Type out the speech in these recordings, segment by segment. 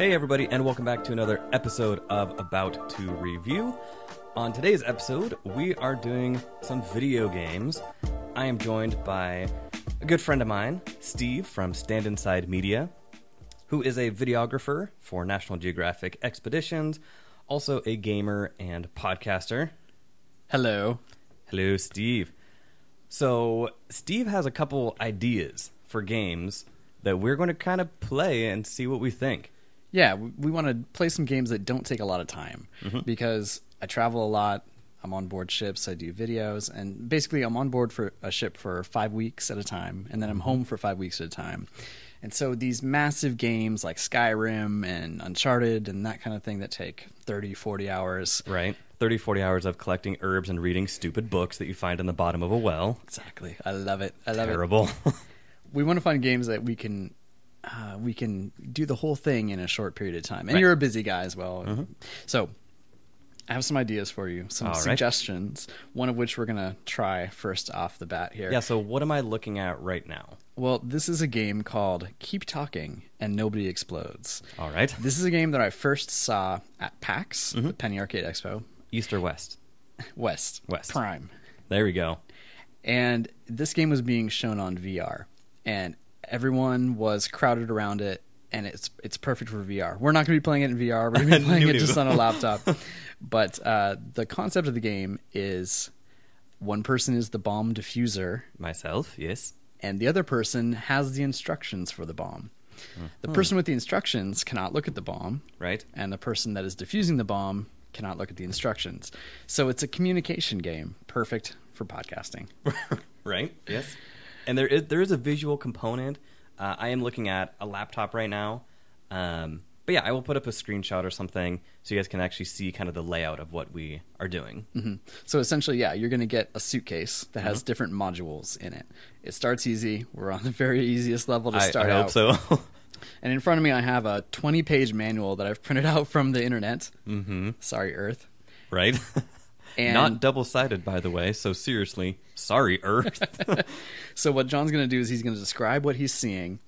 Hey, everybody, and welcome back to another episode of About to Review. On today's episode, we are doing some video games. I am joined by a good friend of mine, Steve from Stand Inside Media, who is a videographer for National Geographic Expeditions, also a gamer and podcaster. Hello. Hello, Steve. So, Steve has a couple ideas for games that we're going to kind of play and see what we think. Yeah, we, we want to play some games that don't take a lot of time mm-hmm. because I travel a lot. I'm on board ships. I do videos, and basically, I'm on board for a ship for five weeks at a time, and then I'm mm-hmm. home for five weeks at a time. And so these massive games like Skyrim and Uncharted and that kind of thing that take 30, 40 hours. Right? 30, 40 hours of collecting herbs and reading stupid books that you find in the bottom of a well. Exactly. I love it. I love it. Terrible. we want to find games that we can uh, we can do the whole thing in a short period of time. And Right. Mm-hmm. you're a busy guy as well. So I have some ideas for you, some All right. suggestions, one of which we're going to try first off the bat here. yeah, so what am I looking at right now? Well, this is a game called Keep Talking and Nobody Explodes. All right. This is a game that I first saw at PAX, Mm-hmm. the Penny Arcade Expo, East or West? West. West. Prime. There we go. and this game was being shown on VR, and everyone was crowded around it, and it's it's perfect for VR. We're not going to be playing it in VR. We're going to be playing it just on a laptop. but uh, the concept of the game is one person is the bomb diffuser, Myself, yes. and the other person has the instructions for the bomb. The person with the instructions cannot look at the bomb, Right? and the person that is diffusing the bomb cannot look at the instructions. So it's a communication game, perfect for podcasting. right? Yes. And there is there is a visual component. Uh, I am looking at a laptop right now. Um, but yeah, I will put up a screenshot or something so you guys can actually see kind of the layout of what we are doing. hmm So essentially, yeah, you're going to get a suitcase that Mm-hmm. has different modules in it. It starts easy. We're on the very easiest level to I, start I out. hope so. And in front of me, I have a 20 page manual that I've printed out from the internet. mm-hmm. Sorry, Earth. Right? And Not double sided, by the way. So seriously, sorry, Earth. so what John's going to do is he's going to describe what he's seeing,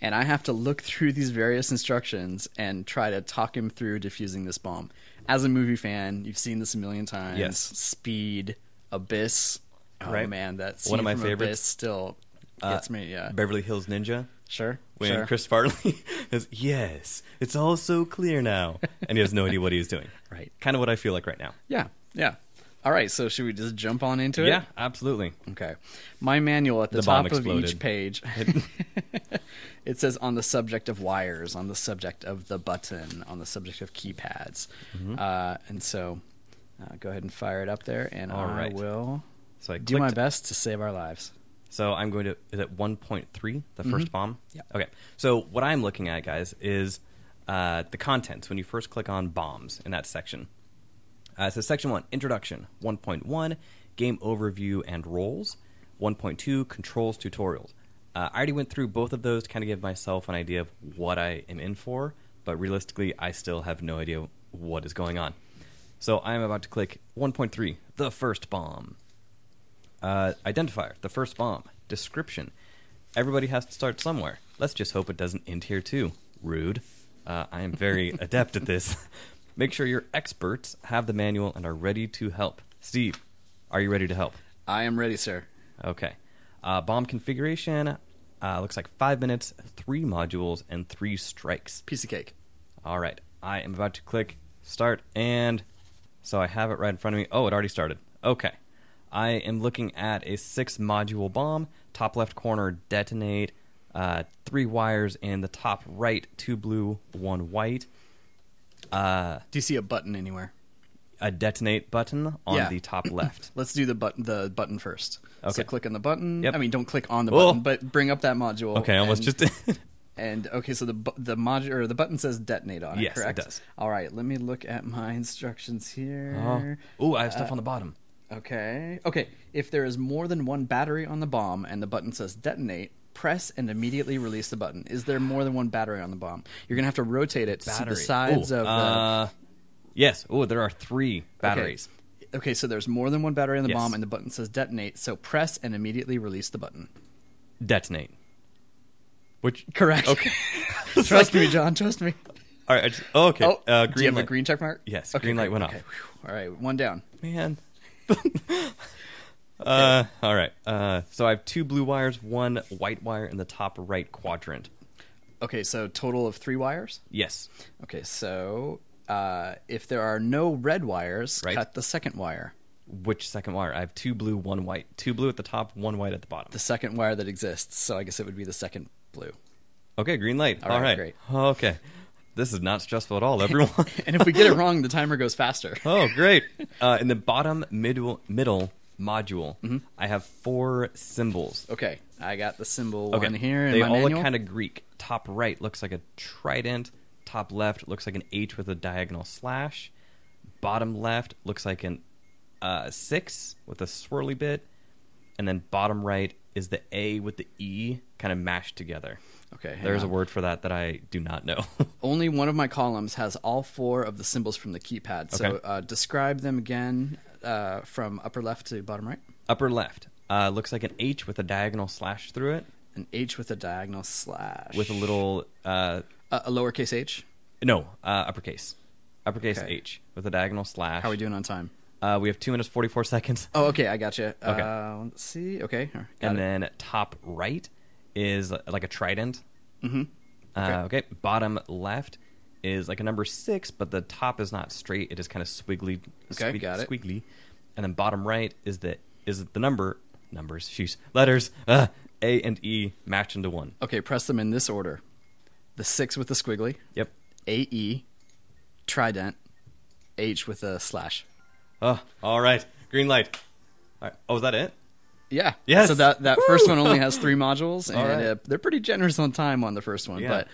and I have to look through these various instructions and try to talk him through diffusing this bomb. As a movie fan, you've seen this a million times. Yes. Speed, Abyss. Oh Right. man, that scene One of my favorites. Abyss still Uh, gets me. Yeah, Beverly Hills Ninja. sure. When sure. Chris Farley says, "Yes, it's all so clear now," and he has no idea what he's doing. Right. Kind of what I feel like right now. Yeah, yeah. All right, so should we just jump on into it? Yeah, absolutely. Okay. My manual at the, The bomb top of exploded. each page, it says on the subject of wires, on the subject of the button, on the subject of keypads. Mm-hmm. Uh, and so uh, go ahead and fire it up there, and All I right. will So I do my clicked- best to save our lives. So I'm going to is it 1.3 the first bomb? Yeah. Okay. So what I'm looking at, guys, is uh, the contents when you first click on bombs in that section. Uh, so section one, introduction. 1.1, game overview and roles. 1.2, controls tutorials. Uh, I already went through both of those to kind of give myself an idea of what I am in for, but realistically, I still have no idea what is going on. So I am about to click 1.3, the first bomb. Uh, identifier, the first bomb. Description. Everybody has to start somewhere. Let's just hope it doesn't end here too. Rude. Uh, I am very adept at this. Make sure your experts have the manual and are ready to help. Steve, are you ready to help? I am ready, sir. Okay. Uh, bomb configuration uh, looks like five minutes, three modules, and three strikes. Piece of cake. All right. I am about to click start, and so I have it right in front of me. Oh, it already started. Okay. I am looking at a six module bomb. Top left corner, detonate. Uh, three wires in the top right, two blue, one white. Uh, Do you see a button anywhere? a detonate button on Yeah. the top left. Let's do the button. The button first. Okay. So click on the button. Yep. I mean, don't click on the Oh. button, but bring up that module. Okay, I almost and- just. And okay, so the bu- the module or the button says detonate on it. Yes, it correct? does. All right, let me look at my instructions here. oh, I have stuff on the bottom. Okay, okay. If there is more than one battery on the bomb and the button says detonate, press and immediately release the button. Is there more than one battery on the bomb? You're gonna have to rotate it to see the Battery. sides Ooh, of the. uh, yes. Oh, there are three batteries. Okay. okay, so there's more than one battery on the Yes. bomb and the button says detonate. So press and immediately release the button. Detonate. Which Correct. Okay. trust me, John. Trust me. All right. I just, oh, okay. Oh, uh, do you have light. a green check mark? Yes, Okay, green light went Okay. off. Whew. All right, one down. Man. uh, all right. Uh, so I have two blue wires, one white wire in the top right quadrant. Okay, so total of three wires. Yes. Okay, so uh, if there are no red wires, Right. cut the second wire. Which second wire? I have two blue, one white. Two blue at the top, one white at the bottom. The second wire that exists. So I guess it would be the second blue. Okay, green light. All All right, right. great. Okay. This is not stressful at all, everyone. and if we get it wrong, the timer goes faster. oh, great. Uh, in the bottom middle middle module, Mm-hmm. I have four symbols. Okay, I got the symbol Okay. one here in they my all manual. look kind of Greek. Top right looks like a trident. Top left looks like an H with a diagonal slash. Bottom left looks like an uh, six with a swirly bit, and then bottom right is the A with the E kind of mashed together. Okay, There's a word for that that I do not know. Only one of my columns has all four of the symbols from the keypad. So Okay. uh, describe them again uh, from upper left to bottom right. Upper left uh, looks like an H with a diagonal slash through it, An H with a diagonal slash. with a little uh, a, a lowercase h. no uh, uppercase, uppercase Okay. H with a diagonal slash. How are we doing on time? Uh, we have two minutes forty four seconds. Oh, okay, I got you. Okay. Uh, let's see. Okay, and it. then top right is like a trident. Mm-hmm. Uh, okay. Bottom left is like a number six, but the top is not straight. It is kind of squiggly. Okay, got it. Squiggly. And then bottom right is the is the number numbers, shoes, letters, uh, A and E match into one. Okay, press them in this order: the six with the squiggly, Yep. A E, trident, H with a slash. Oh, all right. Green light. All right. Oh, is that it? Yeah. Yes. So that that first one only has three modules, and right. uh, they're pretty generous on time on the first one. Yeah. But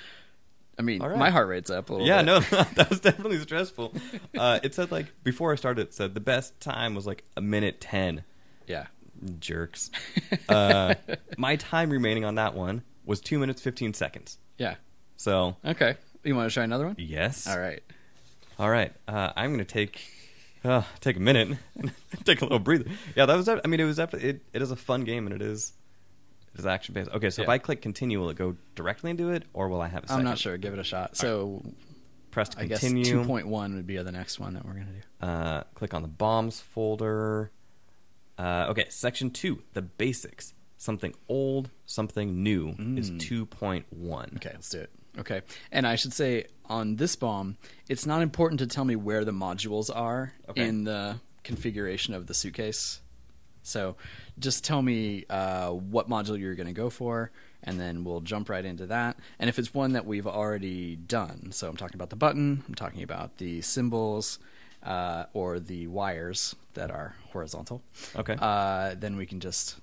I mean, right. my heart rate's up a little. Yeah, bit. no, that was definitely stressful. Uh, it said like before I started, it said the best time was like a minute ten. Yeah. Jerks. Uh, my time remaining on that one was two minutes fifteen seconds. Yeah. So Okay. You want to try another one? yes. All right. All right. Uh, I'm gonna take uh, take a minute, take a little breather. Yeah, that was. I mean, it was. It, it is a fun game, and it is. It is action based. Okay, so if Yeah. I click continue, will it go directly into it, or will I have a second? I'm not sure. Give it a shot. So Press to I guess continue. 2.1 would be the next one that we're gonna do. Uh, click on the bombs folder. Uh, okay, section two, the basics. Something old, something new is Mm. 2.1. Okay, let's do it. Okay. And I should say on this bomb, it's not important to tell me where the modules are Okay. in the configuration of the suitcase. So just tell me uh, what module you're going to go for, and then we'll jump right into that. And if it's one that we've already done, so I'm talking about the button, I'm talking about the symbols, uh, or the wires that are horizontal, Okay. uh, then we can just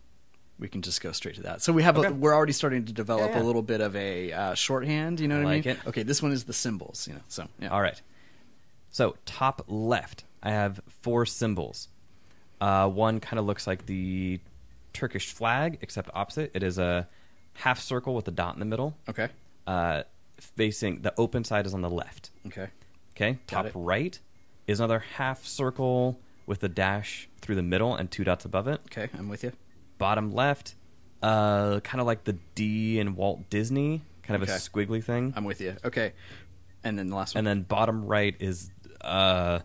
we can just go straight to that. So we have Okay. a, we're already starting to develop Yeah, yeah. a little bit of a uh, shorthand. You know I what like I mean? it. Okay, this one is the symbols. You know, so yeah. All right. So top left, I have four symbols. Uh, one kind of looks like the Turkish flag, except opposite. It is a half circle with a dot in the middle. Okay. Uh, facing the open side is on the left. Okay. Okay. Got Top it. right is another half circle with a dash through the middle and two dots above it. Okay, I'm with you. Bottom left, uh, kind of like the D in Walt Disney, kind of Okay. a squiggly thing. I'm with you. Okay. And then the last one and then bottom right is uh,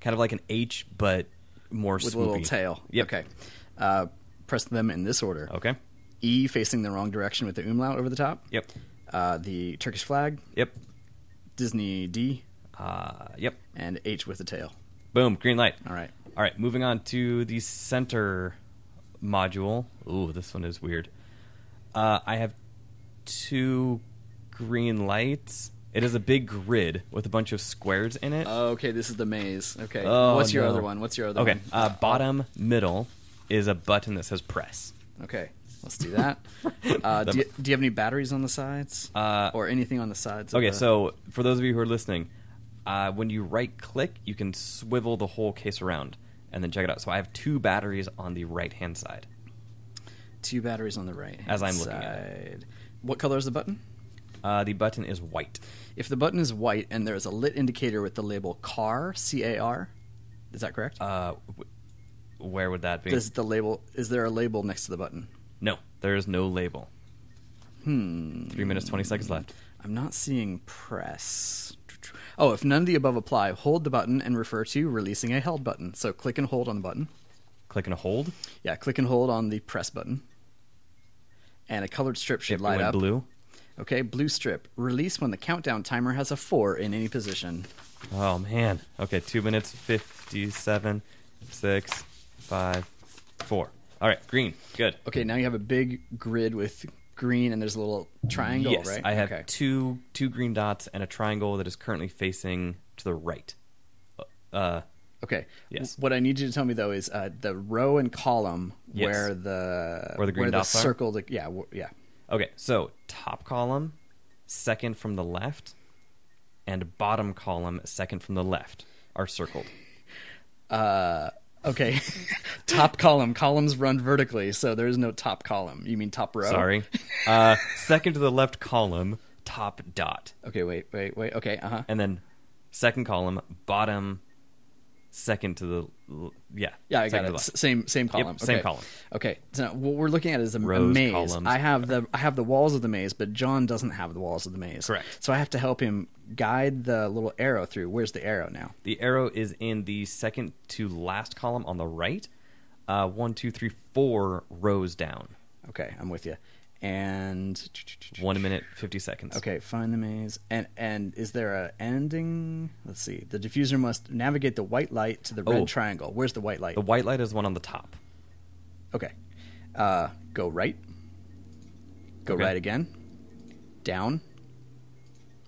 kind of like an H, but more with swoopy. a little tail. Yep. Okay. Uh, press them in this order. Okay. E facing the wrong direction with the umlaut over the top. Yep. Uh, the Turkish flag, Yep. Disney D, Uh, yep. and H with the tail. Boom. Green light. All right. All right. Moving on to the center module. Ooh, this one is weird. Uh, I have two green lights. It is a big grid with a bunch of squares in it. Okay, this is the maze. Okay. Oh, What's your no. other one? What's your other okay. one? Uh, bottom middle is a button that says press. Okay, let's do that. Uh, do, you, do you have any batteries on the sides? Uh, or anything on the sides? Okay, the- so for those of you who are listening, uh, when you right click, you can swivel the whole case around and then check it out. So I have two batteries on the right hand side. two batteries on the right. As I'm looking at side. What color is the button? Uh, the button is white. If the button is white and there's a lit indicator with the label CAR, C A R, is that correct? Uh, w- where would that be? Does the label is there a label next to the button? no, there is no label. Hmm. Three minutes twenty seconds left. I'm not seeing press. Oh, if none of the above apply, hold the button and refer to releasing a held button. So click and hold on the button. Click and hold. Yeah, click and hold on the press button. And a colored strip should It light went up. blue. Okay, blue strip. Release when the countdown timer has a 4 in any position. Oh man. Okay, two minutes fifty-seven, six, five, four. All right, green. Good. Okay, now you have a big grid with green and there's a little triangle, yes, right? I have okay. two two green dots and a triangle that is currently facing to the right. Uh, Okay. Yes. What I need you to tell me though is uh, the row and column Yes. where the Where the green dots are? circle. The, yeah, yeah. Okay, so top column, second from the left, and bottom column, second from the left, are circled. Okay. top column. Columns run vertically, so there is no top column. You mean top row? Sorry. Uh, second to the left column, top dot, Okay. Wait. Wait. Wait. Okay. Uh huh. and then second column, bottom, second to the yeah. Yeah, I got it. Same same column. same okay. column. Okay, so now what we're looking at is a, a maze. columns. I have the I have the walls of the maze, but John doesn't have the walls of the maze. Correct. So I have to help him guide the little arrow through. Where's the arrow now? The arrow is in the second to last column on the right. Uh, one, two, three, four rows down. Okay, I'm with you. And One minute, 50 seconds. okay, find the maze. And and is there a ending? Let's see. The diffuser must navigate the white light to the red Oh. triangle. Where's the white light? The white light is one on the top. Okay. Uh, go right. Go Okay. right again. Down.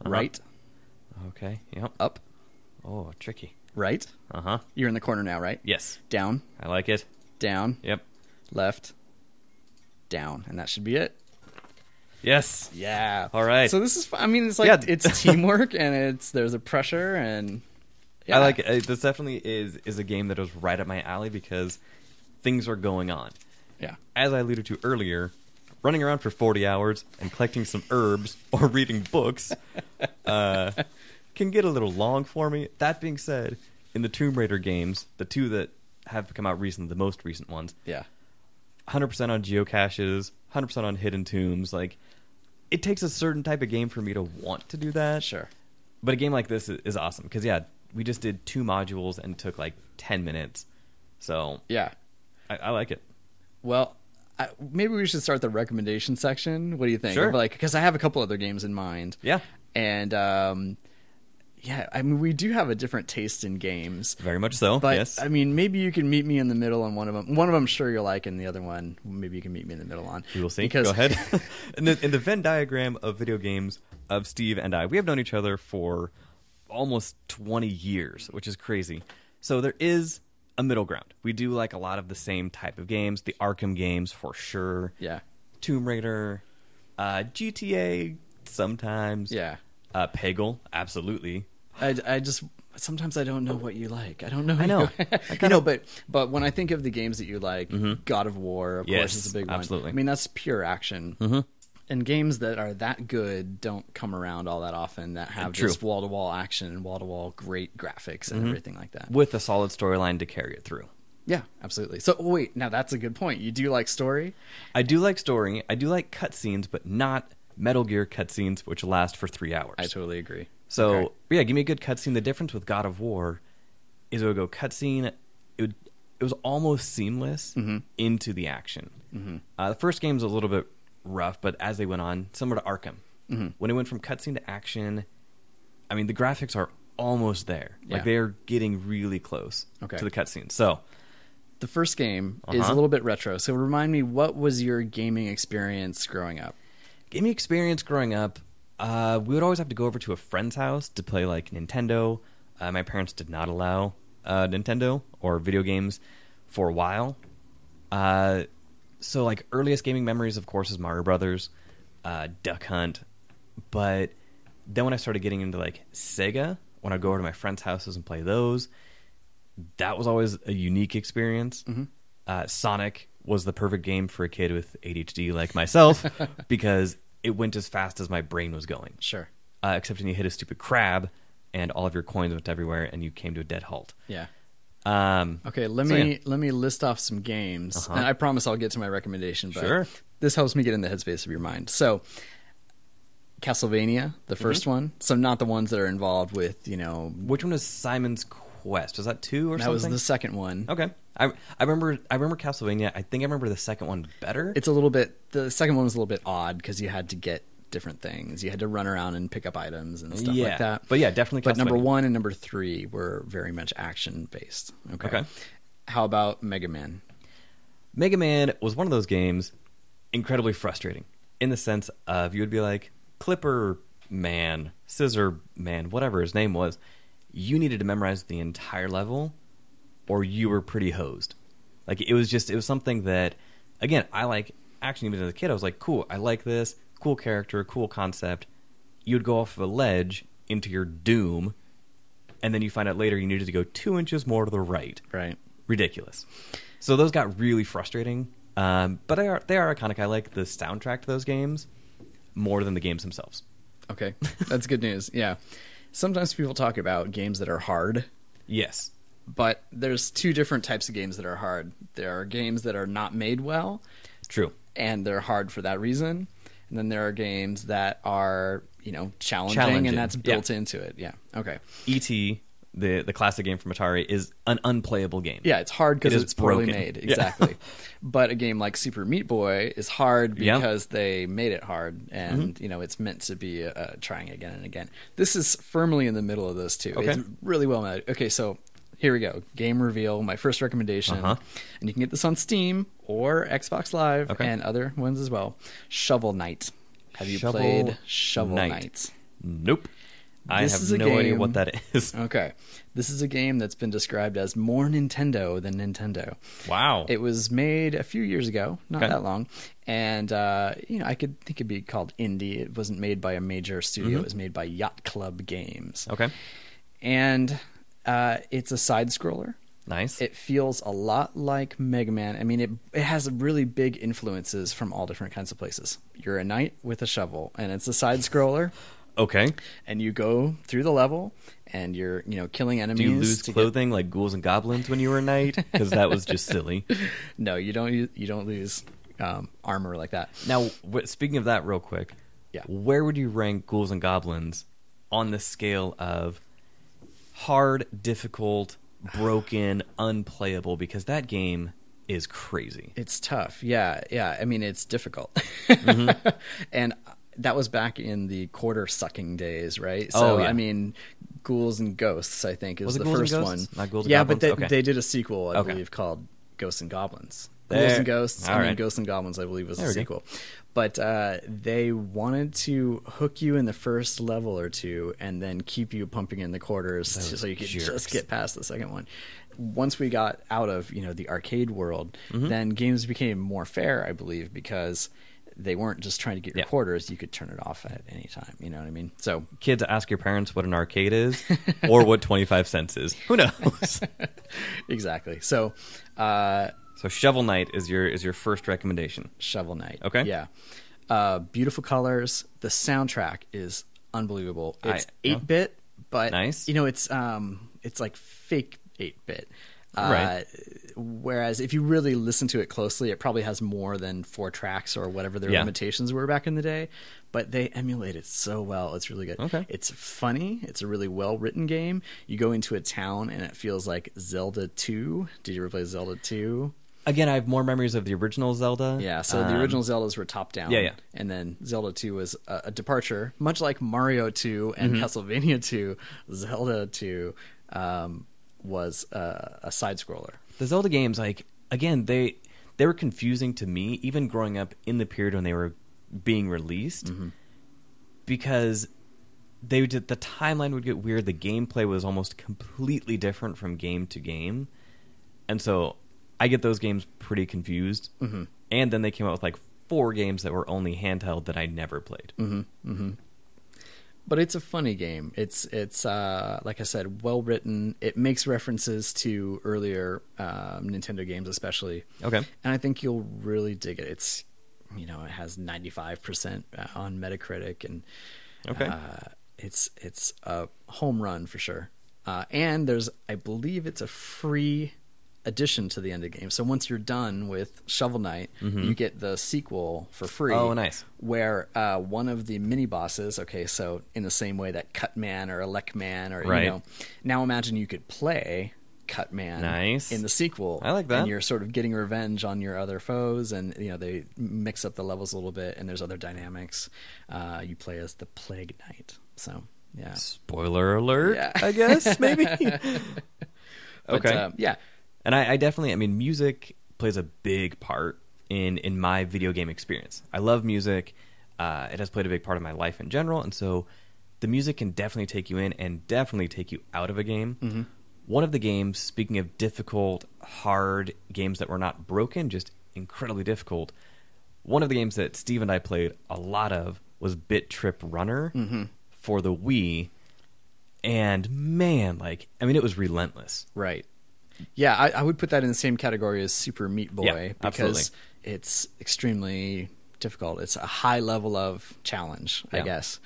Uh-huh. Right. Okay. Yep. Up. Oh, tricky. Right. Uh huh. You're in the corner now, right? Yes. Down. I like it. Down. Yep. Left. Down. And that should be it. Yes. Yeah. All right. So this is. I mean, it's like Yeah. it's teamwork and it's there's a pressure and. Yeah. I like it. This definitely is is a game that is right up my alley because things are going on. Yeah. As I alluded to earlier, running around for 40 hours and collecting some herbs or reading books uh, can get a little long for me. That being said, in the Tomb Raider games, the two that have come out recently, the most recent ones, Yeah. 100% on geocaches, 100% on hidden tombs. Like, it takes a certain type of game for me to want to do that. Sure. But a game like this is, awesome because, yeah, we just did two modules and took like 10 minutes. So Yeah. I, I like it. Well, I, maybe we should start the recommendation section. What do you think? Sure. Like, because I have a couple other games in mind. Yeah. And um, yeah, I mean, we do have a different taste in games. Very much so. But yes. I mean, maybe you can meet me in the middle on one of them. One of them, sure you'll like, and the other one, maybe you can meet me in the middle on. We will see. Because Go ahead. in, the, in the Venn diagram of video games of Steve and I, we have known each other for almost 20 years, which is crazy. So there is a middle ground. We do like a lot of the same type of games, the Arkham games for sure, yeah, Tomb Raider, uh, GTA sometimes, yeah. uh, Peggle, absolutely. I, I just sometimes I don't know what you like. I don't know. I know. you know, but but when I think of the games that you like, God of War, of Mm-hmm. Yes, course, is a big one. absolutely. I mean, that's pure action. Mm-hmm. And games that are that good don't come around all that often. That have True. just wall to wall action and wall to wall great graphics and everything like that. With a solid storyline to carry it through. Yeah, absolutely. So wait, now that's a good point. You do like story? I do like story. I do like cutscenes, but not Metal Gear cutscenes, which last for three hours. I totally agree. So Okay. yeah, give me a good cutscene. The difference with God of War is it would go cutscene. It would, it was almost seamless Mm-hmm. into the action. Uh, the first game's a little bit rough, but as they went on, similar to Arkham, Mm-hmm. when it went from cutscene to action, I mean the graphics are almost there. Yeah. Like they're getting really close Okay. to the cutscene. So The first game is a Uh-huh. little bit retro. So remind me, what was your gaming experience growing up? gaming experience growing up, uh, we would always have to go over to a friend's house to play like Nintendo. Uh, my parents did not allow uh, Nintendo or video games for a while. Uh, so like earliest gaming memories, of course, is Mario Brothers, uh, Duck Hunt. But then when I started getting into like Sega, when I go over to my friends' houses and play those, that was always a unique experience. Uh, Sonic was the perfect game for a kid with ADHD like myself because it went as fast as my brain was going. Sure. Uh, except when you hit a stupid crab and all of your coins went everywhere and you came to a dead halt. Yeah. Um, Okay, let So, me yeah. let me list off some games, Uh-huh. and I promise I'll get to my recommendation. But Sure. this helps me get in the headspace of your mind. So, Castlevania, the 1st Mm-hmm. one. So not the ones that are involved with you know. Which one is Simon's Quest? Was that two or That something? That was the second one. Okay, I I remember I remember Castlevania. I think I remember the second one better. It's a little bit. The second one was a little bit odd because you had to get different things. You had to run around and pick up items and stuff yeah, like that. But yeah, definitely. But number one and number three were very much action based. Okay. Okay. How about Mega Man? Mega Man was one of those games incredibly frustrating in the sense of you would be like Clipper Man, Scissor Man, whatever his name was. You needed to memorize the entire level, or you were pretty hosed. Like it was just it was something that, again, I like action. Even as a kid, I was like, cool, I like this, cool character, cool concept. You'd go off of a ledge into your doom, and then you find out later you needed to go two inches more to the right Right. ridiculous. So those got really frustrating. Um, but they are they are iconic. I like the soundtrack to those games more than the games themselves. Okay. That's good news. Yeah. Sometimes people talk about games that are hard, Yes. but there's two different types of games that are hard. There are games that are not made well, True. and they're hard for that reason. And then there are games that are, you know, challenging, Challenging, and that's yeah. built into it. Yeah. Okay. E.T. the the classic game from Atari is an unplayable game. Yeah, it's hard because It it's poorly made. Yeah. Exactly. but a game like Super Meat Boy is hard Yeah. because they made it hard, and Mm-hmm. you know it's meant to be uh, trying again and again. This is firmly in the middle of those two. Okay. It's really well made. Okay, so here we go. Game reveal. My first recommendation, Uh-huh. and you can get this on Steam or Xbox Live Okay. and other ones as well. Shovel Knight. Have you Shovel played Shovel Knight. Knight? Nope. I have is a no idea what that is. Okay. This is a game that's been described as more Nintendo than Nintendo. Wow. It was made a few years ago, not Okay. that long, and uh, you know I could think it'd be called indie. It wasn't made by a major studio. It was made by Yacht Club Games, Mm-hmm. okay. and uh, it's a side scroller. Nice. It feels a lot like Mega Man. I mean, it it has really big influences from all different kinds of places. You're a knight with a shovel, and it's a side scroller, okay. and you go through the level, and you're you know killing enemies. Do you lose to get- clothing like ghouls and goblins when you were a knight? Because that was just silly. No, you don't. You don't lose um, armor like that. Now, wh- speaking of that, real quick, Yeah. where would you rank ghouls and goblins on the scale of hard, difficult, broken, unplayable? Because that game is crazy. It's tough. Yeah, yeah. I mean, it's difficult. Mm-hmm. and that was back in the quarter sucking days, right? So Oh, yeah. I mean, Ghouls and Ghosts, I think, is Was the Ghouls first one. Not Ghouls and yeah, but they, Okay. they did a sequel, I Okay. believe, called Ghosts and Goblins. There- Ghouls and Ghosts. All I mean, right. Ghosts and Goblins, I believe, was There a we go. sequel. But uh, they wanted to hook you in the first level or two, and then keep you pumping in the quarters so you could jerks. just get past the second one. Once we got out of you know the arcade world, Mm-hmm. then games became more fair, I believe, because they weren't just trying to get your Yeah. quarters; you could turn it off at any time. You know what I mean? So Kids, ask your parents what an arcade is or what 25 cents is. Who knows? exactly. So uh, so Shovel Knight is your is your first recommendation. Shovel Knight. Okay. Yeah. Uh, beautiful colors. The soundtrack is unbelievable. It's eight bit, but Nice. You know, it's um, it's like fake eight bit. Uh, Right. Whereas if you really listen to it closely, it probably has more than four tracks or whatever their Yeah. limitations were back in the day. But they emulate it so well; it's really good. Okay. It's funny. It's a really well written game. You go into a town and it feels like Zelda Two. Did you ever play Zelda Two? Again, I have more memories of the original Zelda. Yeah, so the Um, original Zeldas were top down. yeah, yeah. And then Zelda 2 was a, a departure, much like Mario 2 and Mm-hmm. Castlevania 2. Zelda 2 um, was uh, a side scroller. the Zelda games, like again, they they were confusing to me, even growing up in the period when they were being released, Mm-hmm. because they did the timeline would get weird. The gameplay was almost completely different from game to game, and so I get those games pretty confused. Mm-hmm. And then they came out with like four games that were only handheld that I never played. Mm. But it's a funny game. It's it's uh, like I said, well written. It makes references to earlier um, Nintendo games, especially. Okay. and I think you'll really dig it. It's you know it has ninety five percent on Metacritic, and Okay. uh, it's it's a home run for sure. Uh, and there's I believe it's a free addition to the end of the game. So once you're done with Shovel Knight, you get the sequel for free. Mm-hmm. Oh, nice. Where uh, one of the mini bosses, okay, so in the same way that Cut Man or Elec Man or Right. you know, now imagine you could play Cut Man Nice. in the sequel. I like that. And you're sort of getting revenge on your other foes, and you know they mix up the levels a little bit, and there's other dynamics. Uh, you play as the Plague Knight, so yeah. Spoiler alert, Yeah. I guess, maybe. But, okay. um, yeah, And I, I definitely, I mean, music plays a big part in in my video game experience. I love music. Uh, it has played a big part of my life in general, and so the music can definitely take you in and definitely take you out of a game. Mm-hmm. One of the games, speaking of difficult, hard games that were not broken, just incredibly difficult. One of the games that Steve and I played a lot of was Bit Trip Runner Mm-hmm. for the Wii, and man, like I mean, it was relentless. Right. Yeah, I, I would put that in the same category as Super Meat Boy Yeah, absolutely. because it's extremely difficult. It's a high level of challenge, I guess.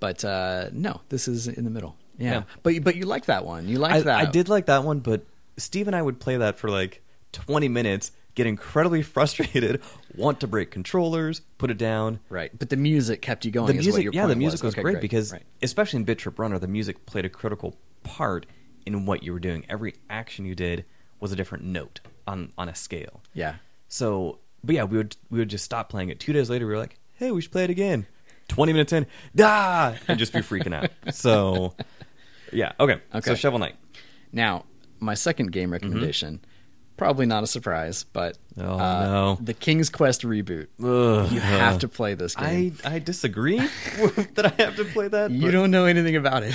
But uh, no, this is in the middle. Yeah. Yeah. But but you like that one. You like that. I did like that one, but Steve and I would play that for like 20 minutes, get incredibly frustrated, want to break controllers, put it down. Right. But the music kept you going. The is what music, your yeah, the music was, Okay, great, because, Right. especially in Bit Trip Runner, the music played a critical part in what you were doing. Every action you did was a different note on on a scale. Yeah. So, but yeah, we would we would just stop playing it. Two days later, we were like, "Hey, we should play it again." Twenty minutes in, ah, and just be freaking out. So, yeah, okay. Okay. So Shovel Knight. Now, my second game recommendation, probably not a surprise, but. Oh, uh, no. the King's Quest reboot. Ugh. You have to play this game. I I disagree that I have to play that. you but- don't know anything about it.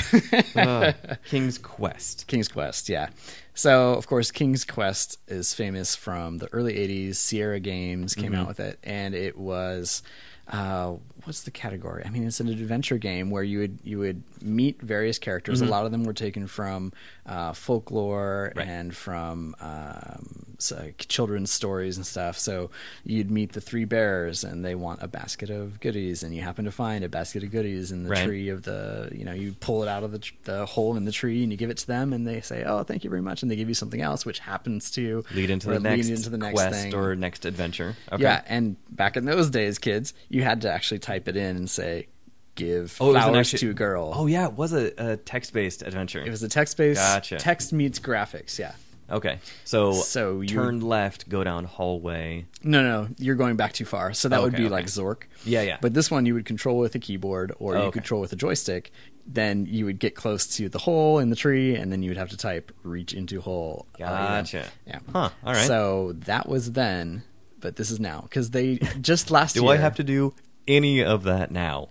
Ugh. King's Quest. King's Quest, yeah. So, of course, King's Quest is famous from the early 80s. Sierra Games came Mm-hmm. out with it, and it was. Uh, what's the category? I mean, it's an adventure game where you would you would meet various characters. A lot of them were taken from uh, folklore Mm-hmm. Right. and from um, so, children's stories and stuff. So you'd meet the three bears, and they want a basket of goodies, and you happen to find a basket of goodies in the Right. tree of the. You know, you pull it out of the, the hole in the tree, and you give it to them, and they say, "Oh, thank you very much," and they give you something else, which happens to Lead into the next lead into the next quest thing. or next adventure. Okay. Yeah, and back in those days, kids, you had to actually type it in and say, "Give Oh, it was an flowers actu- to a girl." Oh yeah, it was a, a text-based adventure. It was a text-based Gotcha. text meets graphics. Yeah. Okay. So So you- turn left, go down hallway. No, no, you're going back too far. So that would Okay, be okay. like Zork. Yeah, yeah. But this one you would control with a keyboard or Oh, you okay. control with a joystick. Then you would get close to the hole in the tree, and then you would have to type "reach into hole." uh, you know. Gotcha. Yeah. Huh. All right. So that was then, but this is now because they just last Do year. I have to do any of that now?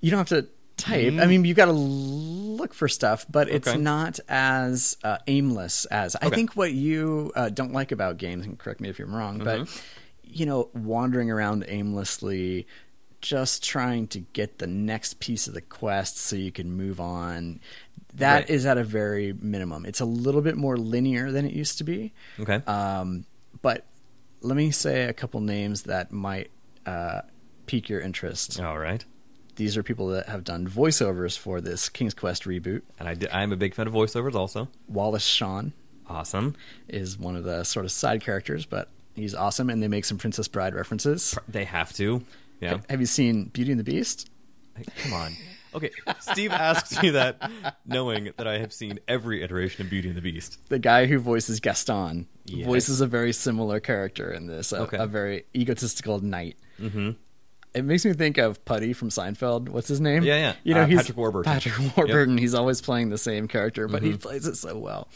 You don't have to type. I mean, you've got to look for stuff, but it's Mm. Okay. not as uh, aimless as I Okay. think what you uh, don't like about games. And correct me if I'm wrong, but Mm-hmm. you know, wandering around aimlessly, just trying to get the next piece of the quest so you can move on. That is Right. at a very minimum. It's a little bit more linear than it used to be. Okay. Um, but let me say a couple names that might uh, pique your interest. All right. These are people that have done voiceovers for this King's Quest reboot. And I di- I'm a big fan of voiceovers also. Wallace Shawn Awesome. is one of the sort of side characters, but he's awesome, and they make some Princess Bride references. They have to. Yeah. Have you seen Beauty and the Beast? Hey, Come on. Okay, Steve asks me that knowing that I have seen every iteration of Beauty and the Beast. The guy who voices Gaston Yes. voices a very similar character in this, a, Okay. a very egotistical knight. Mm-hmm. It makes me think of Puddy from Seinfeld. What's his name? Yeah, yeah. You know, Uh, he's Patrick Warburton. Patrick Warburton. He's always playing the same character, but he plays it so well.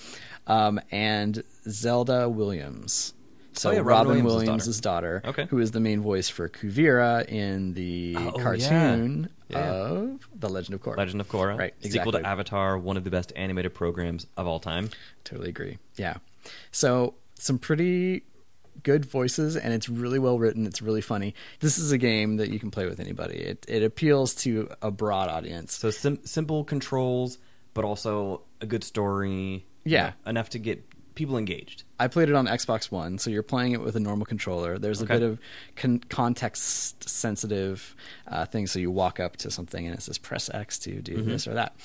Um, and Zelda Williams. So Oh, yeah, Robin Robin Williams' Williams' daughter, Okay. who is the main voice for Kuvira in the Oh, cartoon yeah. Yeah. of The Legend of Korra. Legend of Korra. Right, Exactly. Sequel to Avatar, one of the best animated programs of all time. Totally agree. Yeah. So some pretty good voices and it's really well written. It's really funny. This is a game that you can play with anybody. It it appeals to a broad audience. So sim- simple controls, but also a good story. you Yeah. know, enough to get people engaged. I played it on Xbox One, so you're playing it with a normal controller. There's Okay. a bit of con- context sensitive uh, things. So you walk up to something and it says press X to do Mm-hmm. this or that.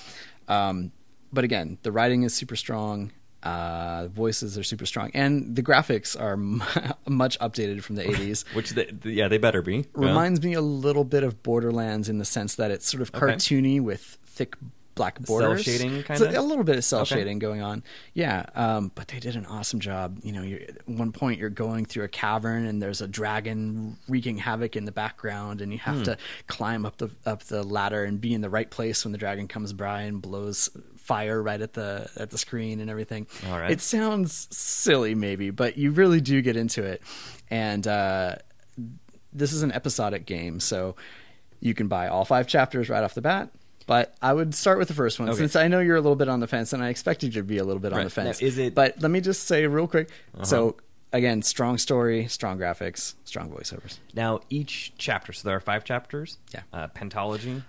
Um, but again, the writing is super strong. Uh, the voices are super strong, and the graphics are m- much updated from the 80s. Which, they, yeah, they better be. Yeah. Reminds me a little bit of Borderlands in the sense that it's sort of Okay. cartoony with thick black borders. shading, kinda? a little bit of cel Okay. shading going on. Yeah, um, but they did an awesome job. You know, you're, at one point you're going through a cavern and there's a dragon wreaking havoc in the background, and you have Hmm. to climb up the up the ladder and be in the right place when the dragon comes by and blows fire right at the at the screen and everything. All right. It sounds silly maybe, but you really do get into it. And uh, this is an episodic game, so you can buy all five chapters right off the bat. But I would start with the first one Okay. since I know you're a little bit on the fence, and I expected you to be a little bit on the fence. Now, is it- But let me just say real quick. Uh-huh. So again, strong story, strong graphics, strong voiceovers. Now, each chapter, so there are five chapters. Yeah. Uh, Pentology.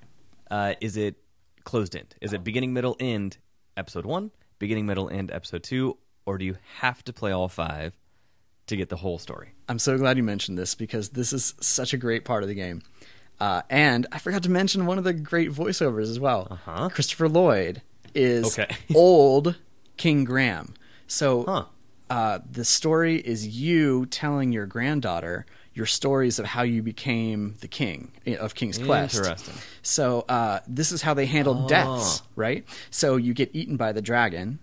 Uh, is it closed end? Is it beginning, middle, end, episode one, beginning, middle, end, episode two, or do you have to play all five to get the whole story? I'm so glad you mentioned this because this is such a great part of the game. Uh, and I forgot to mention one of the great voiceovers as well. Uh-huh. Christopher Lloyd is Okay. old King Graham. So Huh. uh, the story is you telling your granddaughter your stories of how you became the king eh, of King's Quest. Interesting. So uh, this is how they handled Oh. deaths, right? So you get eaten by the dragon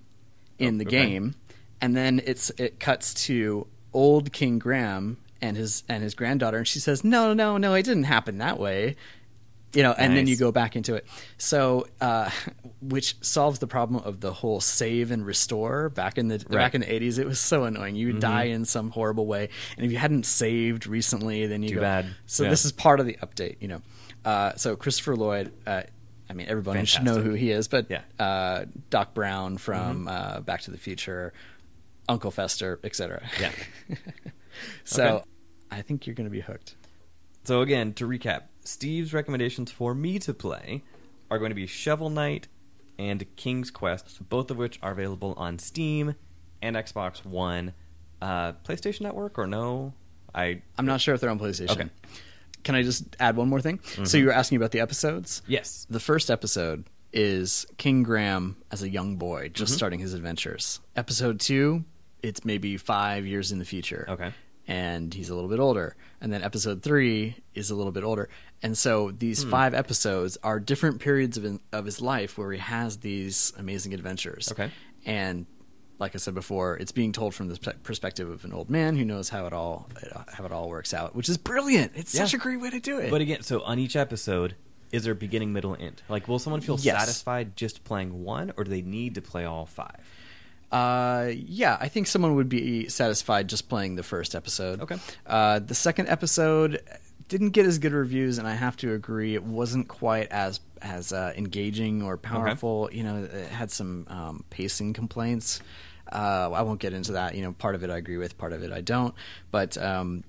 in the Oh, okay. game, and then it's it cuts to old King Graham and his and his granddaughter, and she says, "No, no, no, it didn't happen that way." You know, and then you go back into it. So, uh, which solves the problem of the whole save and restore. Back in the Right. Mm-hmm. back in the eighties, it was so annoying. You would die in some horrible way, and if you hadn't saved recently, then you Too go. bad. So Yeah. this is part of the update, you know. Uh, so Christopher Lloyd, uh, I mean, everybody should know who he is, but Yeah. uh, Doc Brown from uh, Back to the Future, Uncle Fester, etc. Yeah. So Okay. I think you're going to be hooked. So again, to recap, Steve's recommendations for me to play are going to be Shovel Knight and King's Quest, both of which are available on Steam and Xbox One. Uh, PlayStation Network or no? I I'm not sure if they're on PlayStation. Okay. Can I just add one more thing? So you were asking about the episodes. yes. The first episode is King Graham as a young boy, just Mm-hmm. starting his adventures. Episode two, it's maybe five years in the future. Okay. And he's a little bit older. And then episode three is a little bit older. And so these Hmm. five episodes are different periods of, of his life where he has these amazing adventures. Okay. And like I said before, it's being told from the perspective of an old man who knows how it all how it all works out, which is brilliant. It's Yeah. such a great way to do it. But again, so on each episode, is there beginning, middle, end? Like, will someone feel Yes. satisfied just playing one, or do they need to play all five? Uh, yeah, I think someone would be satisfied just playing the first episode. Okay. Uh, the second episode didn't get as good reviews, and I have to agree, it wasn't quite as as uh, engaging or powerful. You know, it had some um, pacing complaints. Uh, I won't get into that. You know, part of it I agree with, part of it I don't. But um,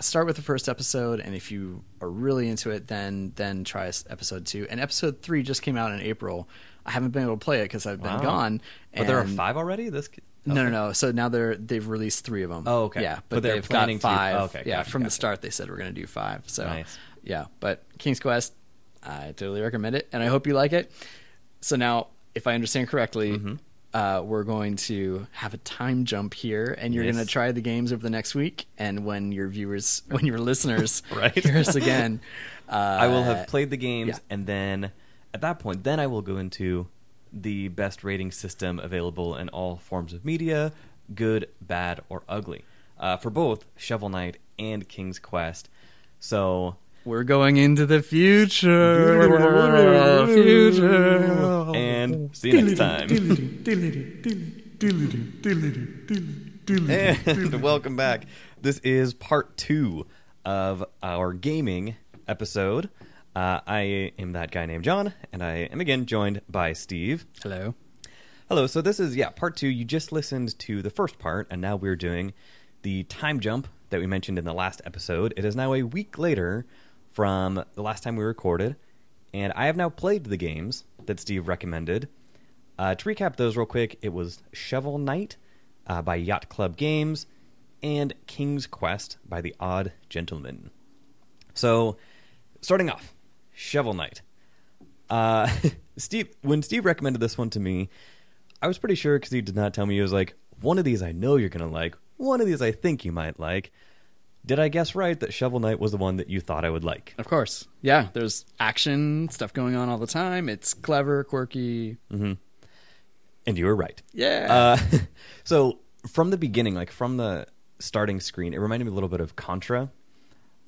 start with the first episode, and if you are really into it, then then try episode two. And episode three just came out in April. I haven't been able to play it because I've been Wow. gone. But there are five already. This no, no, okay. no. So now they're they've released three of them. Oh, okay. Yeah, but, But they're they've planning got five. oh, okay, yeah, gotcha, from the start they said we're going to do five. So Nice. yeah, but King's Quest, I totally recommend it, and I hope you like it. So now, if I understand correctly, Mm-hmm. uh, we're going to have a time jump here, and you're Yes. going to try the games over the next week. And when your viewers, when your listeners Right. hear us again, uh, I will have played the games, yeah. and then at that point, then I will go into the best rating system available in all forms of media, good, bad, or ugly, uh, for both Shovel Knight and King's Quest. So, we're going into the future. future. and see you next time. and welcome back. This is part two of our gaming episode. Uh, I am that guy named John, and I am again joined by Steve. Hello. Hello. So this is yeah part two. You just listened to the first part, and now we're doing the time jump that we mentioned in the last episode. It is now a week later from the last time we recorded, and I have now played the games that Steve recommended. Uh, to recap those real quick, it was Shovel Knight uh, by Yacht Club Games and King's Quest by The Odd Gentleman. So, starting off, Shovel Knight. Uh, Steve, when Steve recommended this one to me, I was pretty sure because he did not tell me. He was like, one of these I know you're gonna like. One of these I think you might like. Did I guess right that Shovel Knight was the one that you thought I would like? Of course. Yeah, there's action, stuff going on all the time. It's clever, quirky. And you were right. Yeah. Uh, so from the beginning, like from the starting screen, it reminded me a little bit of Contra.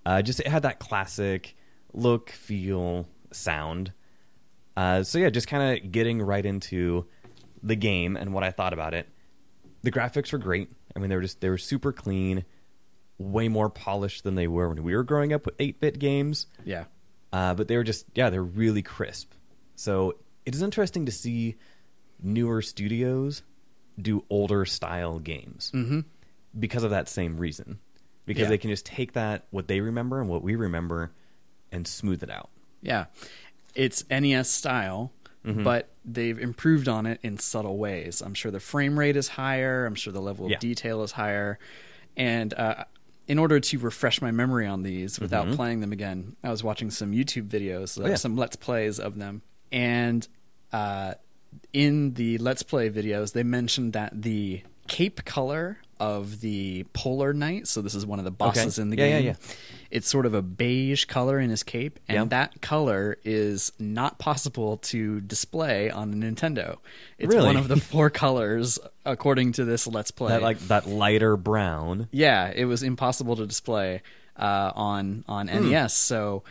Uh, just it had that classic look, feel, sound. Uh, so yeah, just kind of getting right into the game and what I thought about it. The graphics were great. I mean, they were just they were super clean, way more polished than they were when we were growing up with eight bit games. yeah. Uh, but they were just yeah, they're really crisp. So it is interesting to see newer studios do older style games Mm-hmm. because of that same reason. Because Yeah. they can just take that what they remember and what we remember and smooth it out. Yeah. It's NES style, Mm-hmm. but they've improved on it in subtle ways. I'm sure the frame rate is higher. I'm sure the level of Yeah. detail is higher. And uh, in order to refresh my memory on these without Mm-hmm. playing them again, I was watching some YouTube videos, Oh, yeah. some Let's Plays of them. And uh, in the Let's Play videos, they mentioned that the cape color of the Polar Knight, so this is one of the bosses Okay. in the Yeah, yeah, game, yeah. it's sort of a beige color in his cape, and Yeah. that color is not possible to display on a Nintendo. It's Really? one of the four colors according to this Let's Play. That like that lighter brown. yeah, it was impossible to display uh, on on Hmm. NES. So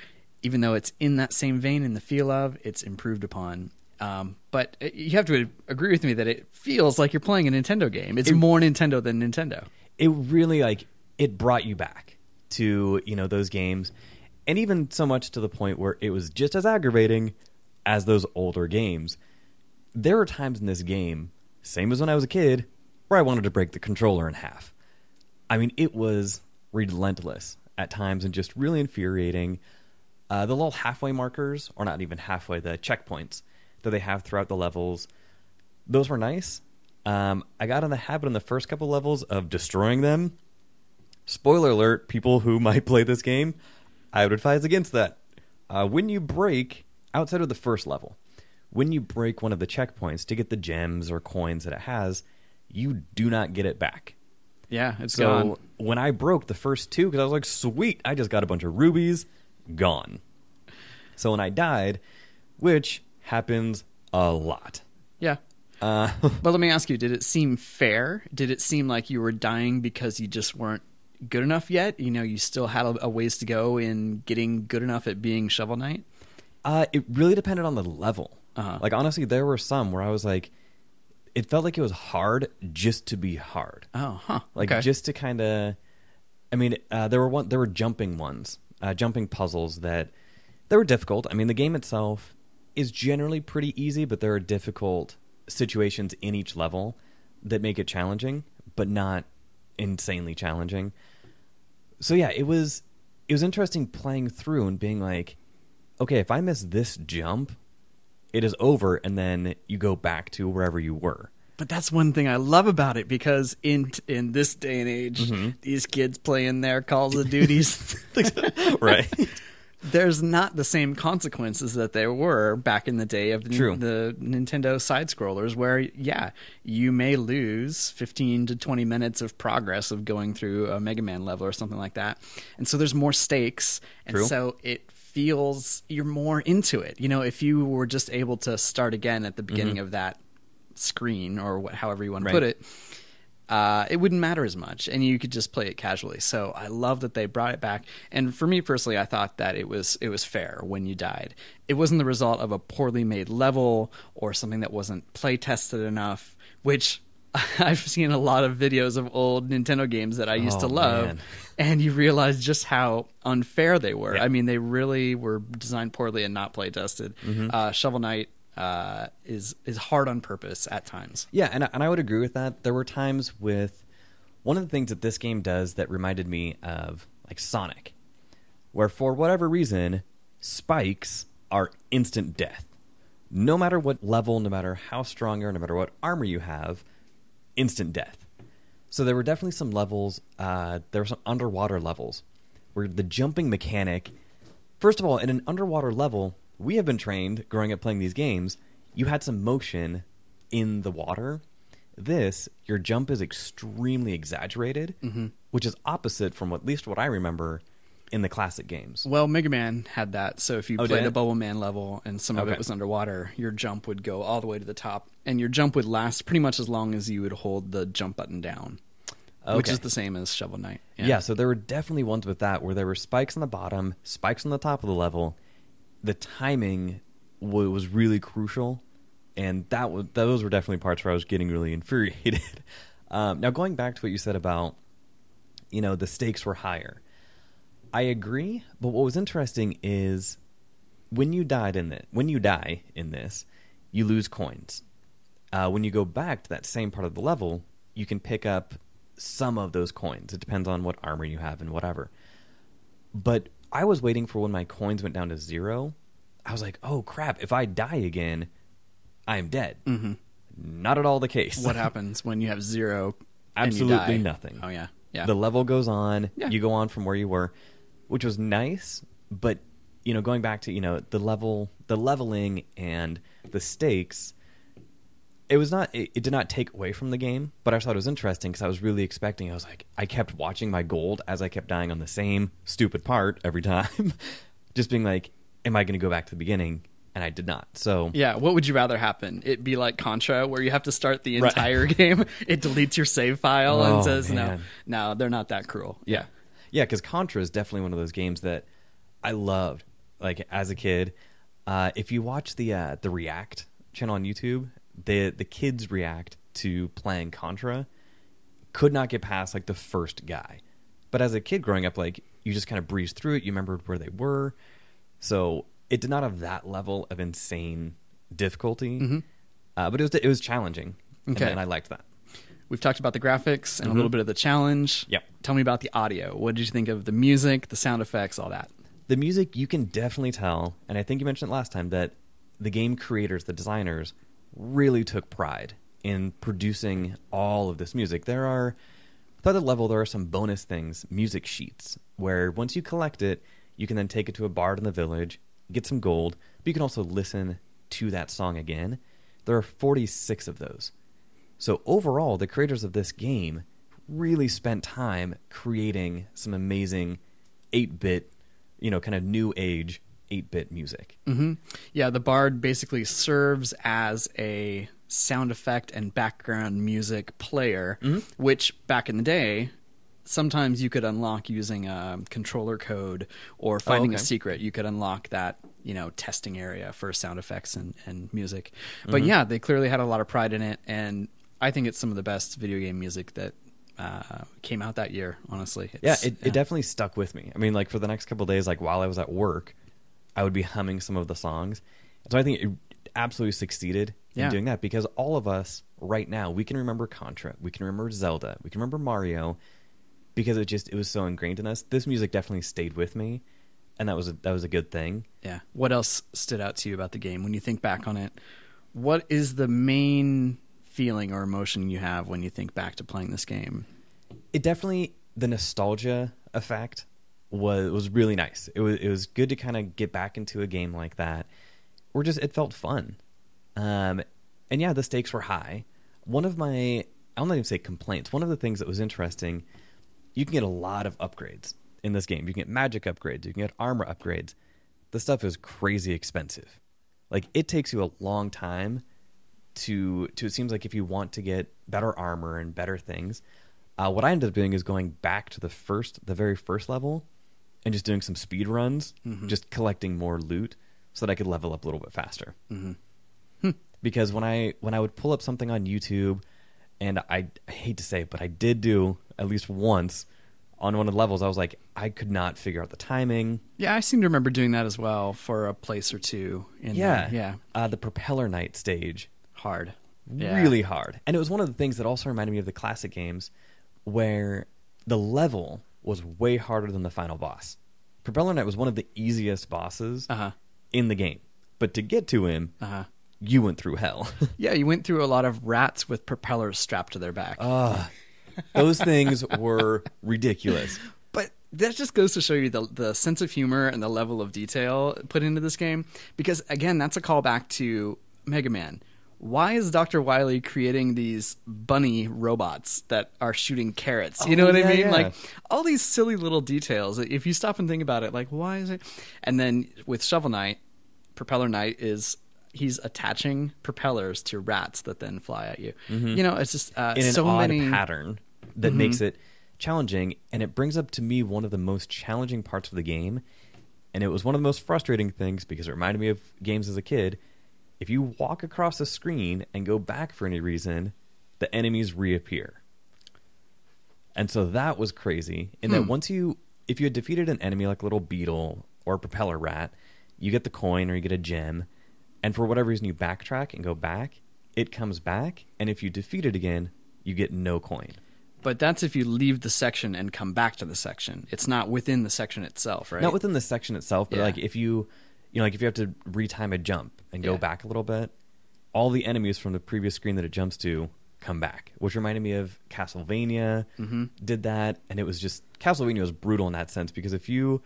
even though it's in that same vein in the feel of, it's improved upon. Um, but you have to agree with me that it feels like you're playing a Nintendo game. It's more Nintendo than Nintendo. It really like it brought you back to, you know, those games. And even so much to the point where it was just as aggravating as those older games. There were times in this game, same as when I was a kid, where I wanted to break the controller in half. I mean, it was relentless at times and just really infuriating. Uh, the little halfway markers, or not even halfway, the checkpoints that they have throughout the levels, those were nice. Um, I got in the habit in the first couple levels of destroying them. Spoiler alert, people who might play this game, I would advise against that. Uh, when you break, outside of the first level, when you break one of the checkpoints to get the gems or coins that it has, you do not get it back. Yeah, it's So gone. when I broke the first two, because I was like, sweet, I just got a bunch of rubies, gone. So when I died, which happens a lot. Yeah. Uh, But let me ask you, did it seem fair? Did it seem like you were dying because you just weren't good enough yet? You know, you still had a, a ways to go in getting good enough at being Shovel Knight? Uh, it really depended on the level. Uh-huh. Like honestly, there were some where I was like, it felt like it was hard just to be hard, Oh, huh. like okay. just to kind of. I mean, uh, there were one, there were jumping ones, uh, jumping puzzles that they were difficult. I mean, the game itself is generally pretty easy, but there are difficult situations in each level that make it challenging, but not insanely challenging. So yeah, it was it was interesting playing through and being like, okay, if I miss this jump, it is over, and then you go back to wherever you were. But that's one thing I love about it because in in this day and age, Mm-hmm. these kids playing their Calls of Duties, right. There's not the same consequences that there were back in the day of the, True. the Nintendo side scrollers, where yeah, you may lose 15 to 20 minutes of progress of going through a Mega Man level or something like that, and so there's more stakes, and True. so it feels you're more into it. You know, if you were just able to start again at the beginning of that screen or what, however you want to Mm-hmm. Right. put it, uh, it wouldn't matter as much, and you could just play it casually. So I love that they brought it back. And for me personally, I thought that it was it was fair when you died. It wasn't the result of a poorly made level or something that wasn't play tested enough. Which I've seen a lot of videos of old Nintendo games that I used Oh, to love, man. and you realize just how unfair they were. Yeah. I mean, they really were designed poorly and not play tested. Mm-hmm. Uh, Shovel Knight uh, is is hard on purpose at times. Yeah, and and I would agree with that. There were times with one of the things that this game does that reminded me of like Sonic, where for whatever reason, spikes are instant death. No matter what level, no matter how strong you are, no matter what armor you have, instant death. So there were definitely some levels. Uh, there were some underwater levels where the jumping mechanic. First of all, in an underwater level, we have been trained growing up playing these games. You had some motion in the water. This, your jump is extremely exaggerated, Mm-hmm. which is opposite from at least what I remember in the classic games. Well, Mega Man had that. So if you Oh, played a? Bubble Man level and some of it was underwater, your jump would go all the way to the top, and your jump would last pretty much as long as you would hold the jump button down, which is the same as Shovel Knight. Yeah. so there were definitely ones with that where there were spikes on the bottom, spikes on the top of the level. The timing was really crucial, and that was those were definitely parts where I was getting really infuriated. Um, now going back to what you said about, you know, the stakes were higher. I agree, but what was interesting is when you died in it, when you die in this, you lose coins. Uh, when you go back to that same part of the level, you can pick up some of those coins. It depends on what armor you have and whatever. But I was waiting for when my coins went down to zero. I was like, oh crap, if I die again, I'm dead. Mm-hmm. Not at all the case. What happens when you have zero? Absolutely nothing. Oh yeah, yeah. The level goes on. Yeah. You go on from where you were, which was nice. But you know, going back to you know the level, the leveling and the stakes, it was not. It, it did not take away from the game. But I thought it was interesting because I was really expecting. I was like, I kept watching my gold as I kept dying on the same stupid part every time, just being like, Am I going to go back to the beginning? And I did not. So yeah, what would you rather happen? It be like Contra, where you have to start the Right. entire game. It deletes your save file Oh, and says, man. "No, no, they're not that cruel." Yeah, yeah, because Contra is definitely one of those games that I loved. Like as a kid, uh, if you watch the uh, the React channel on YouTube, the the kids react to playing Contra. Could not get past like the first guy, but as a kid growing up, like you just kind of breezed through it. You remembered where they were, so it did not have that level of insane difficulty. Uh, but it was it was challenging, and- Okay. and I liked that. We've talked about the graphics and a little bit of the challenge. Mm-hmm. Yep. Tell me about the audio. What did you think of the music, the sound effects, all that? the music you can definitely tell and i think you mentioned it last time that the game creators the designers really took pride in producing all of this music. There are at the level there are some bonus things music sheets where once you collect it you can then take it to a bard in the village get some gold but you can also listen to that song again. There are 46 of those. So overall, the creators of this game really spent time creating some amazing 8-bit, you know, kind of new age 8-bit music. hmm Yeah, the bard basically serves as a sound effect and background music player, Mm-hmm. which back in the day, sometimes you could unlock using a controller code or finding a Oh, okay. secret. You could unlock that, you know, testing area for sound effects and, and music. But Mm-hmm. yeah, they clearly had a lot of pride in it, and I think it's some of the best video game music that uh, came out that year. Honestly, Yeah, it, it definitely stuck with me. I mean, like for the next couple of days, like while I was at work, I would be humming some of the songs. So I think it absolutely succeeded in doing that because all of us right now, we can remember Contra, we can remember Zelda, we can remember Mario because it just it was so ingrained in us. This music definitely stayed with me, and that was a, that was a good thing. Yeah. What else stood out to you about the game when you think back on it? What is the main feeling or emotion you have when you think back to playing this game? it definitely the nostalgia effect was was really nice. It was it was good to kind of get back into a game like that. Or just it felt fun. Um and yeah, the stakes were high. One of my I'll not even say complaints. One of the things that was interesting, you can get a lot of upgrades in this game. You can get magic upgrades, you can get armor upgrades. The stuff is crazy expensive. Like it takes you a long time to to it seems like if you want to get better armor and better things uh, what i ended up doing is going back to the first the very first level and just doing some speed runs mm-hmm. just collecting more loot so that i could level up a little bit faster mm-hmm. hmm. because when i when i would pull up something on youtube and I, I hate to say it but i did do at least once on one of the levels i was like i could not figure out the timing Yeah, I seem to remember doing that as well for a place or two. In yeah there. yeah, uh, the propeller knight stage hard, Yeah. really hard. And it was one of the things that also reminded me of the classic games where the level was way harder than the final boss. Propeller Knight was one of the easiest bosses Uh huh. in the game. But to get to him, Uh huh. you went through hell. Yeah, you went through a lot of rats with propellers strapped to their back. Ugh. Those things were ridiculous. But that just goes to show you the the sense of humor and the level of detail put into this game. Because again, that's a callback to Mega Man, why is Dr. Wily creating these bunny robots that are shooting carrots? You know Oh, what yeah, I mean? yeah. Like all these silly little details. If you stop and think about it, like why is it? And then with Shovel Knight, Propeller Knight is he's attaching propellers to rats that then fly at you. You know, it's just uh, Mm-hmm. in an so odd many pattern that makes it challenging and it brings up to me one of the most challenging parts of the game and it was one of the most frustrating things because it reminded me of games as a kid if you walk across the screen and go back for any reason the enemies reappear and so that was crazy in that hmm. once you if you had defeated an enemy like a little beetle or a propeller rat you get the coin or you get a gem and for whatever reason you backtrack and go back it comes back and if you defeat it again you get no coin But that's if you leave the section and come back to the section. It's not within the section itself, right? not within the section itself but Yeah. like if you you know like if you have to retime a jump and go Yeah. back a little bit all the enemies from the previous screen that it jumps to come back which reminded me of castlevania Mm-hmm. did that and it was just castlevania was brutal in that sense because if you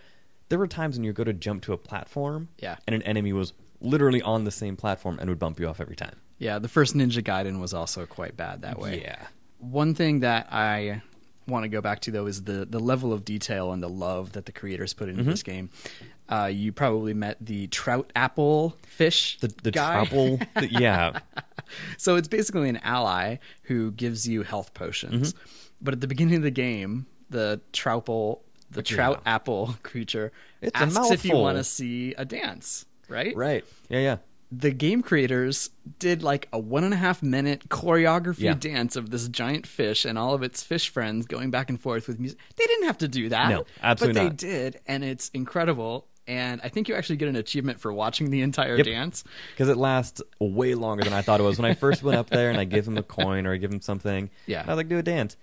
there were times when you go to jump to a platform Yeah. and an enemy was literally on the same platform and would bump you off every time Yeah, the first Ninja Gaiden was also quite bad that way. yeah One thing that I want to go back to though is the the level of detail and the love that the creators put into Mm-hmm. this game. Uh, you probably met the trout apple fish the the guy. trouble the- yeah so it's basically an ally who gives you health potions. Mm-hmm. But at the beginning of the game, the Troupple, the trout apple creature It's asks if you want to see a dance, right? right yeah yeah the game creators did like a one and a half minute choreography Yeah. dance of this giant fish and all of its fish friends going back and forth with music. They didn't have to do that. No, absolutely But they not. did, and it's incredible. And I think you actually get an achievement for watching the entire Yep. dance. because it lasts way longer than I thought it was. When I first went up there and I give him a coin or I give him something, Yeah. I was like, do a dance.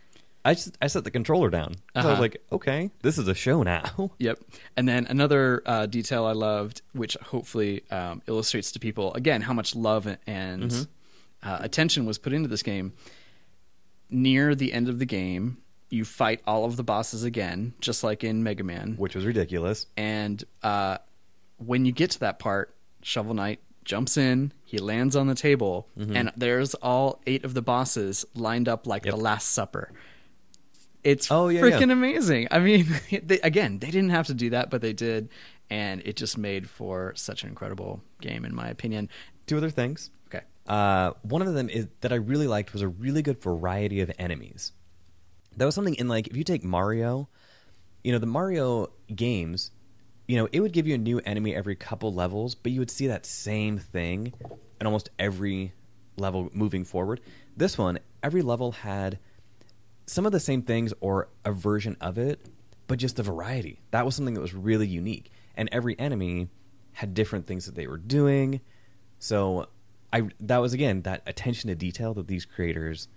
I just I set the controller down. So I was Uh-huh. like, okay, this is a show now. Yep. And then another uh, detail I loved, which hopefully um, illustrates to people again how much love and Mm-hmm. uh, attention was put into this game. Near the end of the game, you fight all of the bosses again, just like in Mega Man. Which was ridiculous. And uh, when you get to that part, Shovel Knight jumps in, he lands on the table, and there's all eight of the bosses lined up like Mm-hmm. Yep. the Last Supper. It's Oh, yeah, freaking yeah. amazing. I mean, they, again, they didn't have to do that, but they did, and it just made for such an incredible game, in my opinion. Two other things. Okay. Uh, one of them is that I really liked was a really good variety of enemies. That was something in like if you take Mario, you know the Mario games, you know it would give you a new enemy every couple levels, but you would see that same thing in almost every level moving forward. This one, every level had some of the same things or a version of it, but just a variety. That was something that was really unique, and every enemy had different things that they were doing. So I that was again that attention to detail that these creators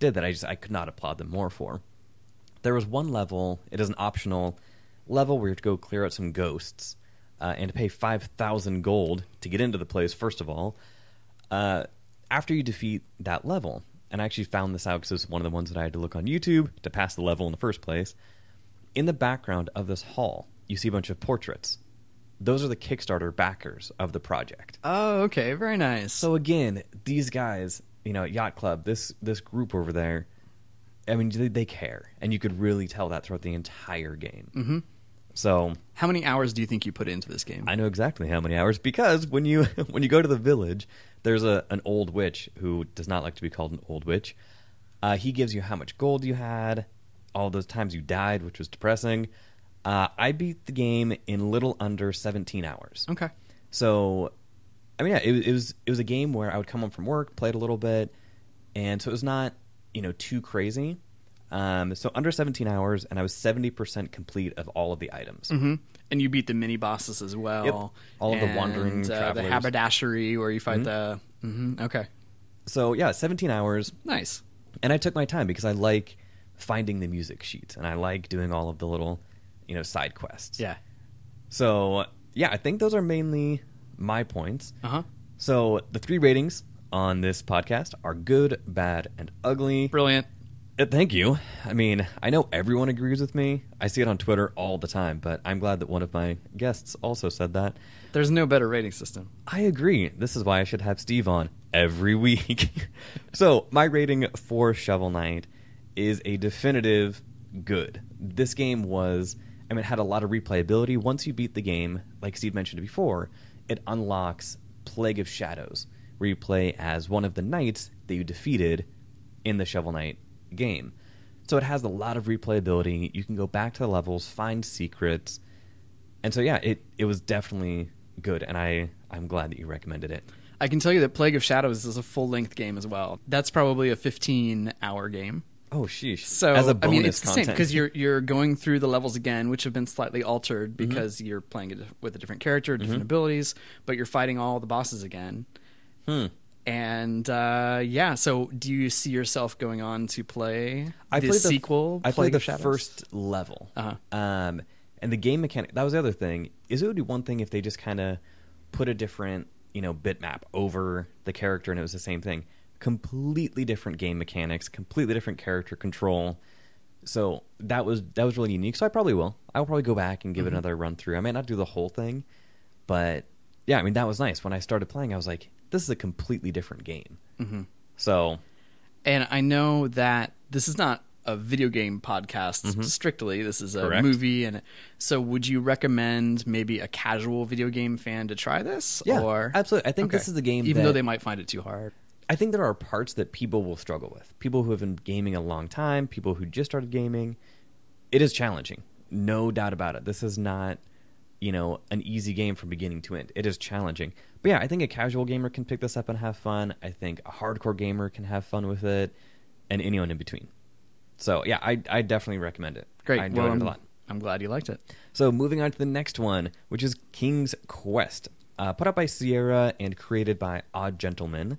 did that I just I could not applaud them more for. There was one level, it is an optional level where you have to go clear out some ghosts uh, and to pay 5,000 gold to get into the place, first of all. Uh, after you defeat that level, and I actually found this out because it was one of the ones that I had to look on YouTube to pass the level in the first place. In the background of this hall, you see a bunch of portraits. Those are the Kickstarter backers of the project. Oh, okay. Very nice. So again, these guys, you know, Yacht Club, this this group over there, I mean, they, they care, and you could really tell that throughout the entire game. Mm-hmm. So how many hours do you think you put into this game? I know exactly how many hours because when you when you go to the village, there's a an old witch who does not like to be called an old witch. Uh, he gives you how much gold you had, all those times you died, which was depressing. Uh, I beat the game in little under 17 hours. okay. So, I mean, yeah, it, was- it was it was a game where I would come home from work, played a little bit, and so it was not you know too crazy. Um, so under 17 hours, and I was 70 percent complete of all of the items. hmm And you beat the mini bosses as well. Yep. All of the And, wandering uh, the. Mm-hmm. haberdashery where you fight the. hmm Okay. So yeah, 17 hours, Nice. and I took my time because I like finding the music sheet, and I like doing all of the little you know side quests. Yeah. So yeah, I think those are mainly my points. Uh huh. So the three ratings on this podcast are good, bad, and ugly. Brilliant. Uh, Thank you. I mean, I know everyone agrees with me. I see it on Twitter all the time, but I'm glad that one of my guests also said that. There's no better rating system. I agree. This is why I should have Steve on every week. so, my rating for Shovel Knight is a definitive good. This game was, I mean, it had a lot of replayability. Once you beat the game, like Steve mentioned before, it unlocks Plague of Shadows, where you play as one of the knights that you defeated in the Shovel Knight game. So it has a lot of replayability. You can go back to the levels, find secrets. And so yeah, it it was definitely good and I I'm glad that you recommended it. I can tell you that Plague of Shadows is a full length game as well. That's probably a 15 hour game. Oh sheesh. So as a I bonus mean, it's the same because you're you're going through the levels again, which have been slightly altered Mm-hmm. because you're playing it with a different character, different abilities, but you're fighting all the bosses again. Hmm. And uh, yeah, so do you see yourself going on to play I the sequel? I played the Shadows? first level. Uh-huh. Um, and the game mechanic. That was the other thing. Is it would be one thing if they just kind of put a different, you know, bitmap over the character and it was the same thing. Completely different game mechanics, completely different character control. So that was that was really unique. So I probably will. I'll probably go back and give Mm-hmm. it another run through. I might not do the whole thing, but yeah, I mean that was nice. When I started playing, I was like, this is a completely different game. Mm-hmm. So And I know that this is not a video game podcast strictly. This is a Mm-hmm. Correct. movie, and so would you recommend maybe a casual video game fan to try this? Yeah, or absolutely. I think this is a game even though they might find it too hard. I think there are parts that people will struggle with. People who have been gaming a long time, people who just started gaming. It is challenging. No doubt about it. This is not, you know, an easy game from beginning to end. It is challenging. But yeah, I think a casual gamer can pick this up and have fun. I think a hardcore gamer can have fun with it, and anyone in between. So yeah, I, I definitely recommend it. Great. I enjoyed well, it I'm, a lot. I'm glad you liked it. So moving on to the next one, which is King's Quest, uh, put out by Sierra and created by Odd Gentlemen.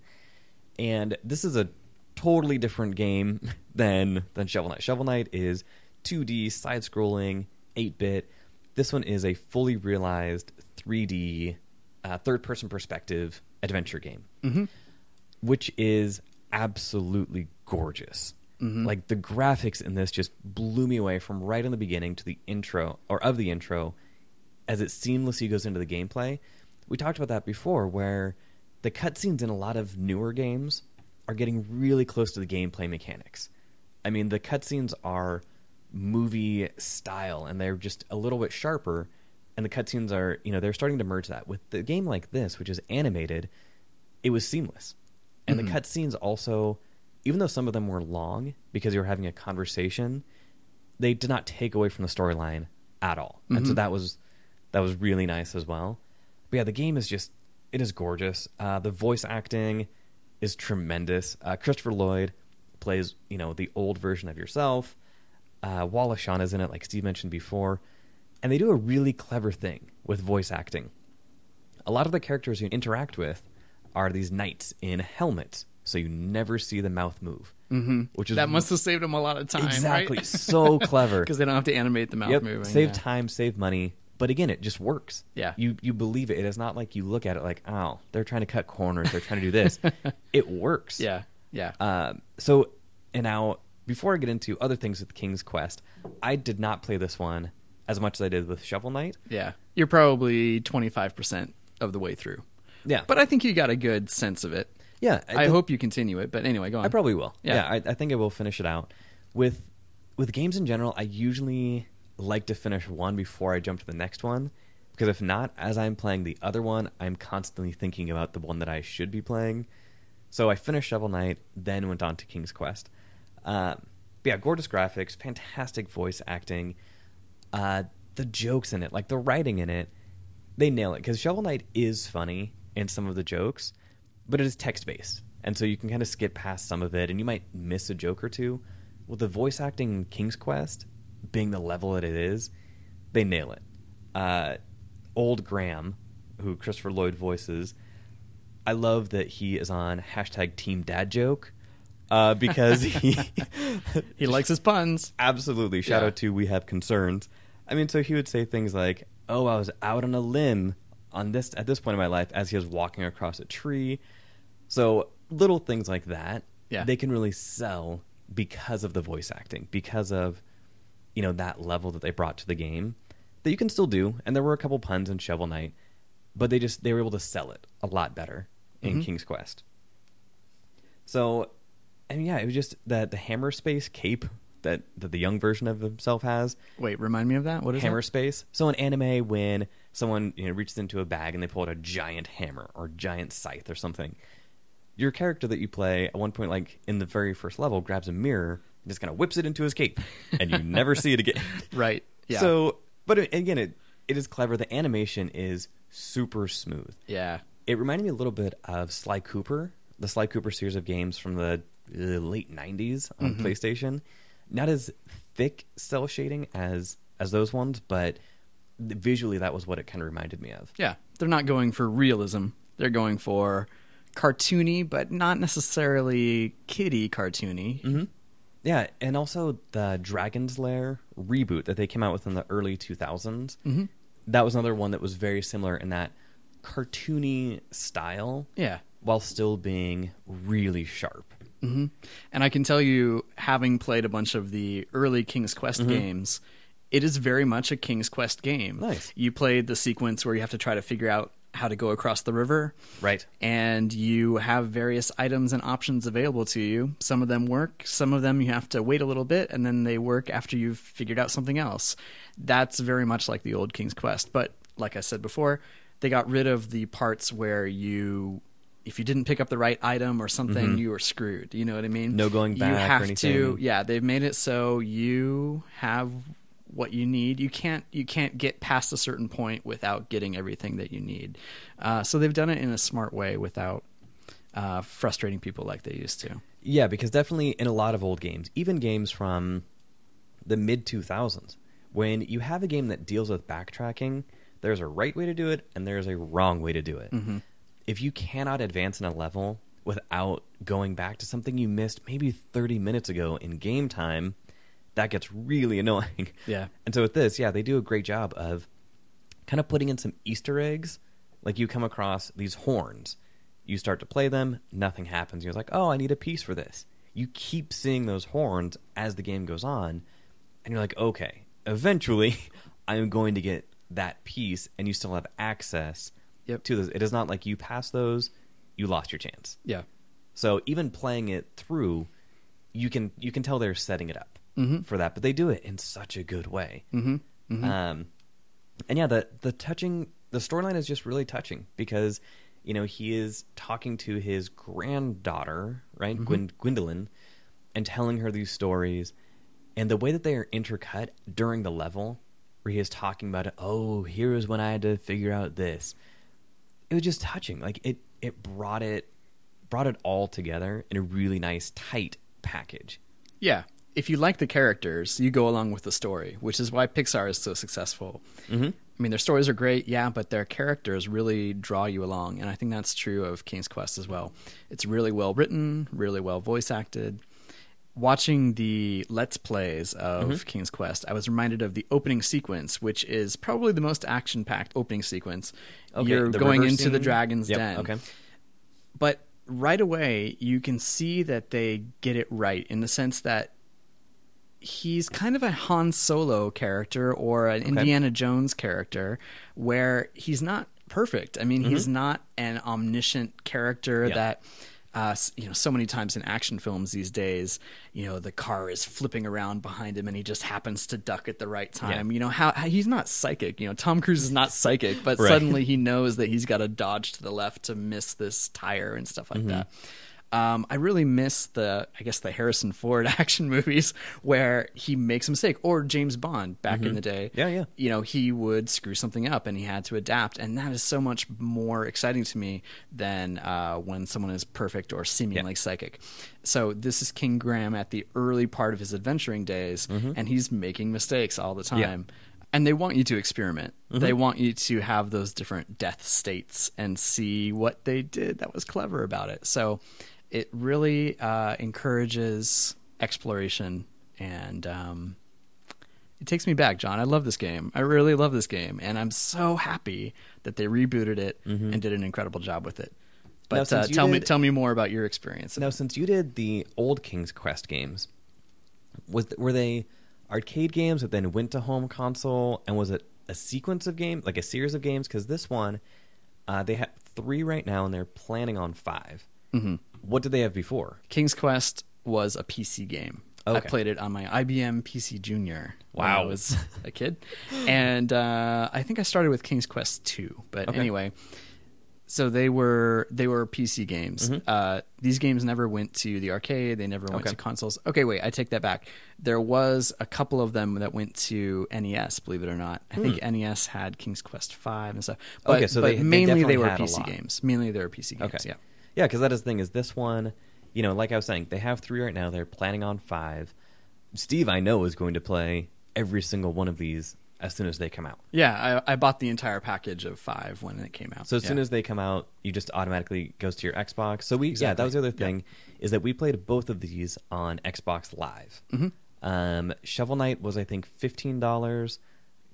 And this is a totally different game than than Shovel Knight. Shovel Knight is 2D side scrolling, 8 bit. This one is a fully realized 3D uh, third person perspective adventure game, Mhm. which is absolutely gorgeous. Like the graphics in this just blew me away from right in the beginning to the intro or of the intro as it seamlessly goes into the gameplay. We talked about that before where the cutscenes in a lot of newer games are getting really close to the gameplay mechanics. I mean, the cutscenes are movie style and they're just a little bit sharper and the cutscenes are, you know, they're starting to merge that. With the game like this, which is animated, it was seamless. And the mm-hmm. cutscenes also, even though some of them were long because you were having a conversation, they did not take away from the storyline at all. And so mm-hmm. that was that was really nice as well. But yeah, the game is just it is gorgeous. Uh, the voice acting is tremendous. Uh, Christopher Lloyd plays you know the old version of yourself. Uh, Wallace Shawn is in it, like Steve mentioned before, and they do a really clever thing with voice acting. A lot of the characters you interact with are these knights in helmets, so you never see the mouth move. Mm-hmm. Which is That must have saved them a lot of time. exactly so clever Because they don't have to animate the mouth yep, moving. save yeah. time, save money. But again, it just works. Yeah. you you believe it. It is not like you look at it like, oh, they're trying to cut corners. They're trying to do this. it works. Yeah, yeah. Um, so, and now before I get into other things with King's Quest, I did not play this one as much as I did with Shovel Knight. yeah. You're probably 25% of the way through. Yeah, But I think you got a good sense of it. yeah, I, hope you continue it. But anyway, go on. I probably will. Yeah. Yeah, I, I think I will finish it out. With with games in general, I usually like to finish one before I jump to the next one because if not, as I'm playing the other one, I'm constantly thinking about the one that I should be playing. So I finished Shovel Knight, then went on to King's Quest. But yeah, gorgeous graphics, fantastic voice acting, uh, the jokes in it, like the writing in it, they nail it because Shovel Knight is funny in some of the jokes, but it is text based, and so you can kind of skip past some of it, and you might miss a joke or two. With the voice acting in King's Quest being the level that it is, they nail it. Uh, Old Graham, who Christopher Lloyd voices, I love that he is on hashtag Team Dad Joke uh, because he He likes his puns. absolutely shout Yeah. out to we have concerns i mean so he would say things like oh i was out on a limb on this at this point in my life as he was walking across a tree so little things like that Yeah. they can really sell because of the voice acting, because of you know that level that they brought to the game that you can still do. And there were a couple puns in Shovel Knight, but they just they were able to sell it a lot better in Mhm. King's Quest. So, and yeah, it was just that the hammer space cape that, that the young version of himself has. Wait, remind me of that. What is hammer that? space. So in anime, when someone you know reaches into a bag and they pull out a giant hammer or giant scythe or something, your character that you play at one point, like in the very first level, grabs a mirror and just kind of whips it into his cape, and you never see it again. Right. Yeah. So, but it, again, it it is clever. The animation is super smooth. yeah. It reminded me a little bit of Sly Cooper, the Sly Cooper series of games from the uh, late '90s on Mhm. PlayStation. Not as thick cel shading as as those ones, but visually that was what it kind of reminded me of. Yeah. They're not going for realism. They're going for cartoony, but not necessarily kiddie cartoony. Mm-hmm. Yeah, and also the Dragon's Lair reboot that they came out with in the early 2000s. Mhm. That was another one that was very similar in that cartoony style, Yeah. while still being really sharp. hmm And I can tell you, having played a bunch of the early King's Quest Mhm. games, it is very much a King's Quest game. Nice. You played the sequence where you have to try to figure out how to go across the river, Right. and you have various items and options available to you. Some of them work, some of them you have to wait a little bit, and then they work after you've figured out something else. That's very much like the old King's Quest. But like I said before, they got rid of the parts where you. If you didn't pick up the right item or something, Mhm. you were screwed. You know what I mean? No going back You or have to. Yeah, they've made it so you have what you need. You can't you can't get past a certain point without getting everything that you need. Uh, so they've done it in a smart way without uh, frustrating people like they used to. Yeah, because definitely in a lot of old games, even games from the mid 2000s, when you have a game that deals with backtracking, there's a right way to do it and there's a wrong way to do it. Mhm. If you cannot advance in a level without going back to something you missed maybe 30 minutes ago in game time, that gets really annoying. Yeah. And so with this, yeah, they do a great job of kind of putting in some Easter eggs. Like you come across these horns, you start to play them, nothing happens. You're like, oh, I need a piece for this. You keep seeing those horns as the game goes on, and you're like, okay, eventually I'm going to get that piece, and you still have access Yep. to those. It is not like you pass those, you lost your chance. Yeah. So even playing it through, you can you can tell they're setting it up Mhm. for that, but they do it in such a good way. Mm-hmm. hmm Um, and yeah, the the touching the storyline is just really touching because you know he is talking to his granddaughter, right, Mhm. Gwyn- Gwendolyn, and telling her these stories, and the way that they are intercut during the level, where he is talking about it. Oh, here is when I had to figure out this. It was just touching. Like it it brought it brought it all together in a really nice tight package. Yeah. If you like the characters, you go along with the story, which is why Pixar is so successful. Mm-hmm. I mean, their stories are great, yeah, but their characters really draw you along, and I think that's true of King's Quest as well. It's really well written, really well voice acted. Watching the Let's Plays of Mhm. King's Quest, I was reminded of the opening sequence, which is probably the most action-packed opening sequence. Okay, You're going into the dragon's Yep, den Okay. but right away you can see that they get it right in the sense that he's kind of a Han Solo character or an Indiana Jones character where he's not perfect. I mean, he's not an omniscient character Yeah. that uh, you know, so many times in action films these days, you know, the car is flipping around behind him and he just happens to duck at the right time. You know, how, how he's not psychic. You know, Tom Cruise is not psychic, but Right. suddenly he knows that he's got to dodge to the left to miss this tire and stuff like that. Um, I really miss the, I guess, the Harrison Ford action movies where he makes a mistake, or James Bond back in the day. Yeah, yeah. You know, he would screw something up and he had to adapt, and that is so much more exciting to me than uh, when someone is perfect or seemingly Yeah. psychic. So this is King Graham at the early part of his adventuring days, and he's making mistakes all the Yeah. time. And they want you to experiment. Mm-hmm. They want you to have those different death states and see what they did that was clever about it. So it really uh, encourages exploration and um, it takes me back, John. I love this game. I really love this game, and I'm so happy that they rebooted it and did an incredible job with it. Now, But uh, since you tell me, tell me more about your experience. Now, since you did the old King's Quest games, was were they arcade games that then went to home console, and was it a sequence of games, like a series of games? Because this one, uh, they have three right now, and they're planning on 5 Mm-hmm. What did they have before? King's Quest was a PC game. I played it on my IBM PC Junior when Wow. I was a kid, and uh, I think I started with King's Quest two. But Okay. anyway, so they were they were PC games. Mhm. Uh, these games never went to the arcade. They never went Okay. to consoles. Okay, wait, I take that back. There was a couple of them that went to NES. Believe it or not, I think NES had King's Quest five and stuff. But, Hmm. Okay, so but they- they mainly definitely they were PC games. Mainly they were PC games. Okay. Yeah. Yeah, because that is the thing is this one, you know, like I was saying, they have three right now. They're planning on five. Steve, I know, is going to play every single one of these as soon as they come out. Yeah, I, I bought the entire package of five when it came out. So as soon as they come out, you just automatically goes to your Xbox. So we, yeah, that was the other Yeah. thing is that we played both of these on Xbox Live. Mm-hmm. Um, Shovel Knight was I think fifteen dollars.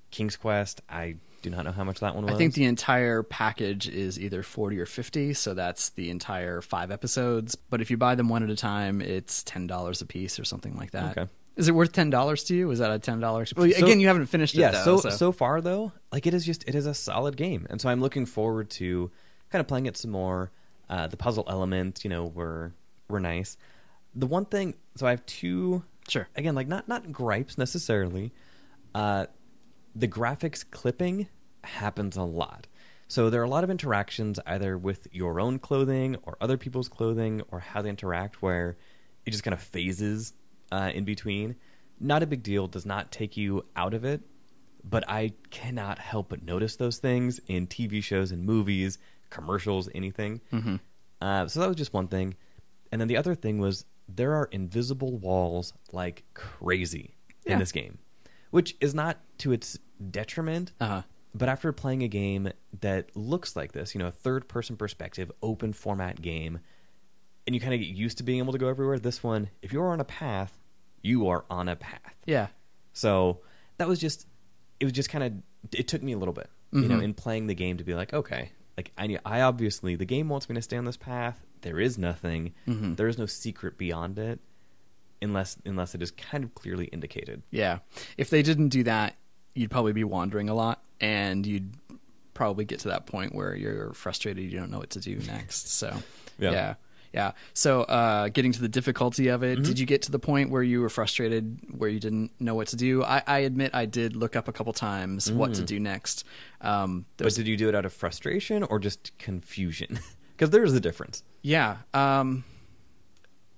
King's Quest, I do not know how much that one was. I think the entire package is either 40 or 50, so that's the entire five episodes. But if you buy them one at a time, it's $10 a piece or something like that. Okay. Is it worth $10 to you? Is that a $10? Well, So- again, you haven't finished it, yeah though, so, so far though like it is just it is a solid game and so i'm looking forward to kind of playing it some more uh, the puzzle element you know were were nice the one thing so i have two Sure. again like not not gripes necessarily uh the graphics clipping happens a lot so there are a lot of interactions either with your own clothing or other people's clothing or how they interact where it just kind of phases uh, in between not a big deal does not take you out of it but I cannot help but notice those things in TV shows and movies, commercials, anything. Mhm. Uh, so that was just one thing, and then the other thing was there are invisible walls like crazy Yeah. in this game, which is not to its detriment. Uh-huh. But after playing a game that looks like this, you know, a third person perspective, open format game, and you kind of get used to being able to go everywhere, this one, if you're on a path, you are on a path. Yeah. So that was just it was just kind of it took me a little bit, you know, Mhm. in playing the game to be like, okay, like I I obviously the game wants me to stay on this path. There is nothing. Mhm. There is no secret beyond it unless unless it is kind of clearly indicated. Yeah. If they didn't do that, you'd probably be wandering a lot and you'd probably get to that point where you're frustrated you don't know what to do next. So, Yeah. yeah. Yeah. So, uh, getting to the difficulty of Mm-hmm. it, did you get to the point where you were frustrated, where you didn't know what to do? I, I admit I did look up a couple times what to do next. Um, Mm. But did you do it out of frustration or just confusion? Because there is a difference. Yeah. Um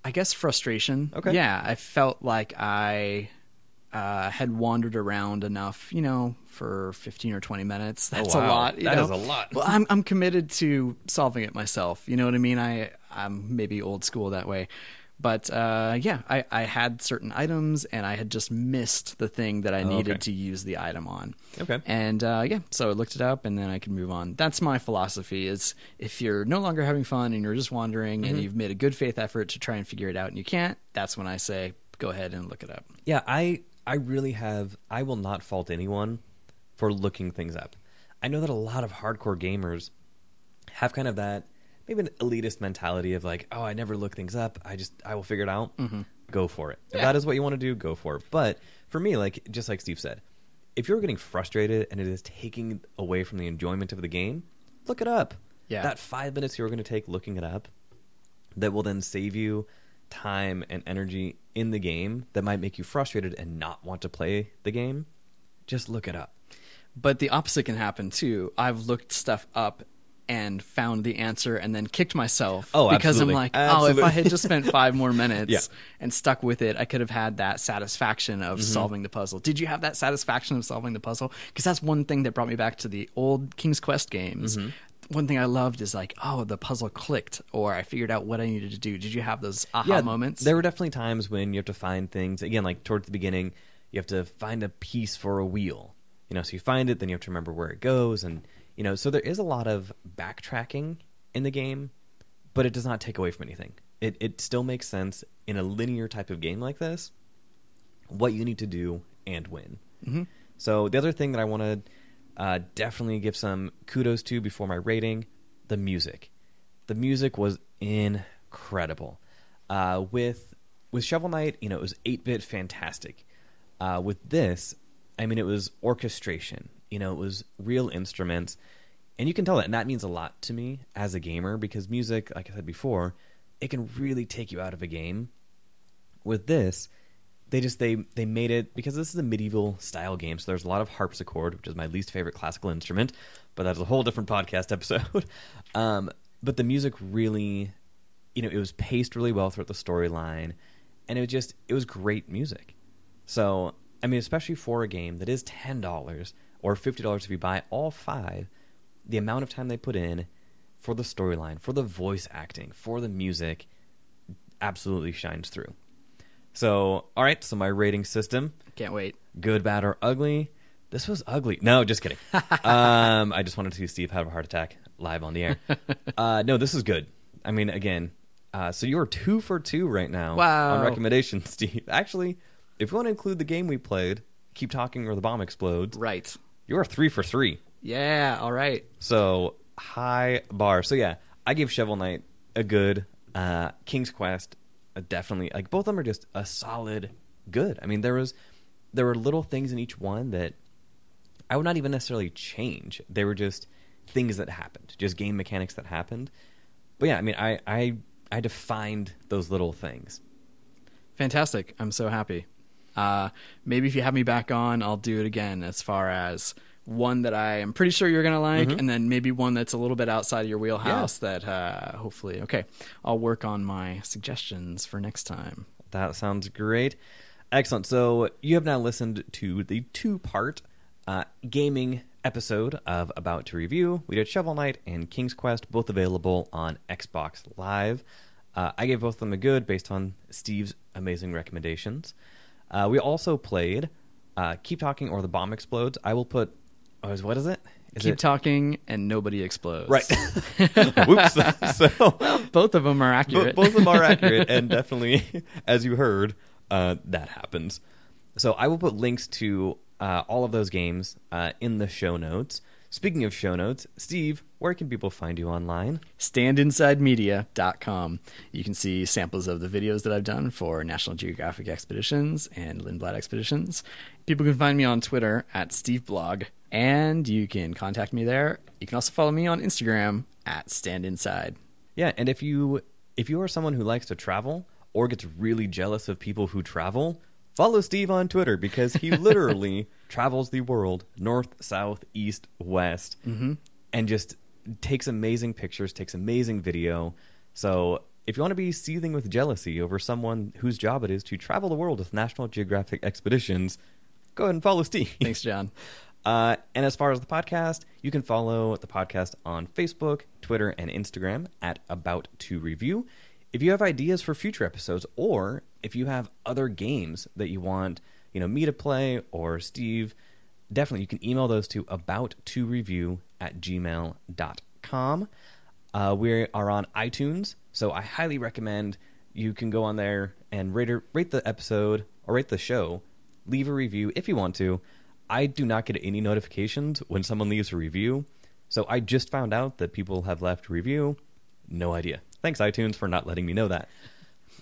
I guess frustration. Okay. Yeah, I felt like I uh, had wandered around enough, you know, for 15 or 20 minutes. That's Oh, wow. a lot. You That know? is a lot. Well, I'm I'm committed to solving it myself. You know what I mean? I I'm maybe old school that way. But uh, yeah, I, I had certain items and I had just missed the thing that I Oh, needed okay. to use the item on. Okay. And uh, yeah, so I looked it up, and then I could move on. That's my philosophy: is if you're no longer having fun and you're just wandering, Mm-hmm. and you've made a good faith effort to try and figure it out, and you can't, that's when I say go ahead and look it up. Yeah, I I really have I will not fault anyone for looking things up. I know that a lot of hardcore gamers have kind of that maybe an elitist mentality of like, oh, I never look things up. I just I will figure it out. Mm-hmm. Go for it. If that is what you want to do, go for it. But for me, like just like Steve said, if you're getting frustrated and it is taking away from the enjoyment of the game, look it up. Yeah. That five minutes you're going to take looking it up that will then save you time and energy in the game that might make you frustrated and not want to play the game, just look it up. But the opposite can happen too. I've looked stuff up and found the answer and then kicked myself Oh, because absolutely. I'm like, oh, Absolutely. if I had just spent five more minutes Yeah. and stuck with it, I could have had that satisfaction Mm-hmm. of solving the puzzle. Did you have that satisfaction of solving the puzzle? Because that's one thing that brought me back to the old King's Quest games. Mm-hmm. One thing I loved is like, oh, the puzzle clicked, or I figured out what I needed to do. Did you have those aha moments? There were definitely times when you have to find things again, like towards the beginning, you have to find a piece for a wheel. You know, so you find it, then you have to remember where it goes, and you know, so there is a lot of backtracking in the game, but it does not take away from anything. It it still makes sense in a linear type of game like this. What you need to do and win. Mhm. So the other thing that I want to uh, definitely give some kudos to before my rating, the music. The music was incredible. Uh, with with Shovel Knight, you know, it was 8 bit fantastic. Uh, with this, I mean, it was orchestration. You know, it was real instruments. And you can tell that. And that means a lot to me as a gamer because music, like I said before, it can really take you out of a game. With this, they just they they made it because this is a medieval style game so there's a lot of harpsichord which is my least favorite classical instrument but that's a whole different podcast episode um, but the music really you know it was paced really well throughout the storyline and it was just it was great music so i mean especially for a game that is $10 or $50 if you buy all five the amount of time they put in for the storyline for the voice acting for the music absolutely shines through so, all right. So my rating system: Can't wait. good, bad, or ugly. This was ugly. No, just kidding. um, I just wanted to see Steve have a heart attack live on the air. Uh, no, this is good. I mean, again, uh, so you're two for two right now Wow. on recommendations, Steve. Actually, if you want to include the game we played, keep talking or the bomb explodes. Right. You're three for three. Yeah. All right. So high bar. So yeah, I give Shovel Knight a good. Uh, King's Quest, uh, definitely. Like both of them are just a solid good. I mean, there was there were little things in each one that I would not even necessarily change. They were just things that happened, just game mechanics that happened. But yeah, I mean, I I I defined those little things. Fantastic. I'm so happy. Uh, maybe if you have me back on, I'll do it again as far as one that I am pretty sure you're going to like, Mhm. and then maybe one that's a little bit outside of your wheelhouse that uh, hopefully, okay, I'll work on my suggestions for next time. That sounds great. Excellent. So you have now listened to the two part uh, gaming episode of About to Review. We did Shovel Knight and King's Quest, both available on Xbox Live. Uh, I gave both of them a good based on Steve's amazing recommendations. Uh, we also played uh, Keep Talking or The Bomb Explodes. I will put. Oh, what is it? Is Keep it talking and nobody explodes. Right. Whoops. so Both of them are accurate. both of them are accurate, and definitely, as you heard, uh, that happens. So I will put links to uh, all of those games uh, in the show notes. Speaking of show notes, Steve, where can people find you online? standinsidemedia.com. You can see samples of the videos that I've done for National Geographic Expeditions and Lindblad Expeditions. People can find me on Twitter at SteveBlog, and you can contact me there. You can also follow me on Instagram at StandInside. Yeah, and if you if you are someone who likes to travel or gets really jealous of people who travel, follow Steve on Twitter because he literally travels the world north, south, east, west, and just takes amazing pictures, takes amazing video. So if you want to be seething with jealousy over someone whose job it is to travel the world with National Geographic expeditions, go ahead and follow Steve. Thanks, John. Uh, and as far as the podcast, you can follow the podcast on Facebook, Twitter, and Instagram at About to Review. If you have ideas for future episodes, or if you have other games that you want, you know, me to play or Steve, definitely you can email those to about to review at gmail.com. Uh, we are on iTunes, so I highly recommend you can go on there and rate, rate the episode or rate the show. Leave a review if you want to. I do not get any notifications when someone leaves a review, so I just found out that people have left a review. No idea. Thanks, iTunes, for not letting me know that.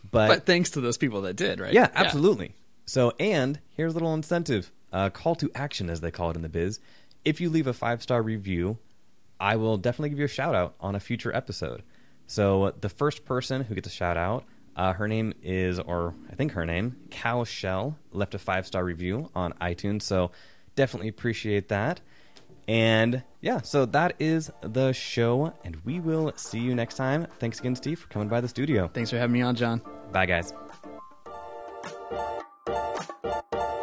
But, But thanks to those people that did, right? yeah, absolutely. So, and here's a little incentive uh, call to action, as they call it in the biz. If you leave a five star review, I will definitely give you a shout out on a future episode. So, the first person who gets a shout out, uh, her name is, or I think her name, Cow Shell, left a five star review on iTunes. So, definitely appreciate that. And yeah, so that is the show, and we will see you next time. Thanks again, Steve, for coming by the studio. Thanks for having me on, John. Bye, guys. やった!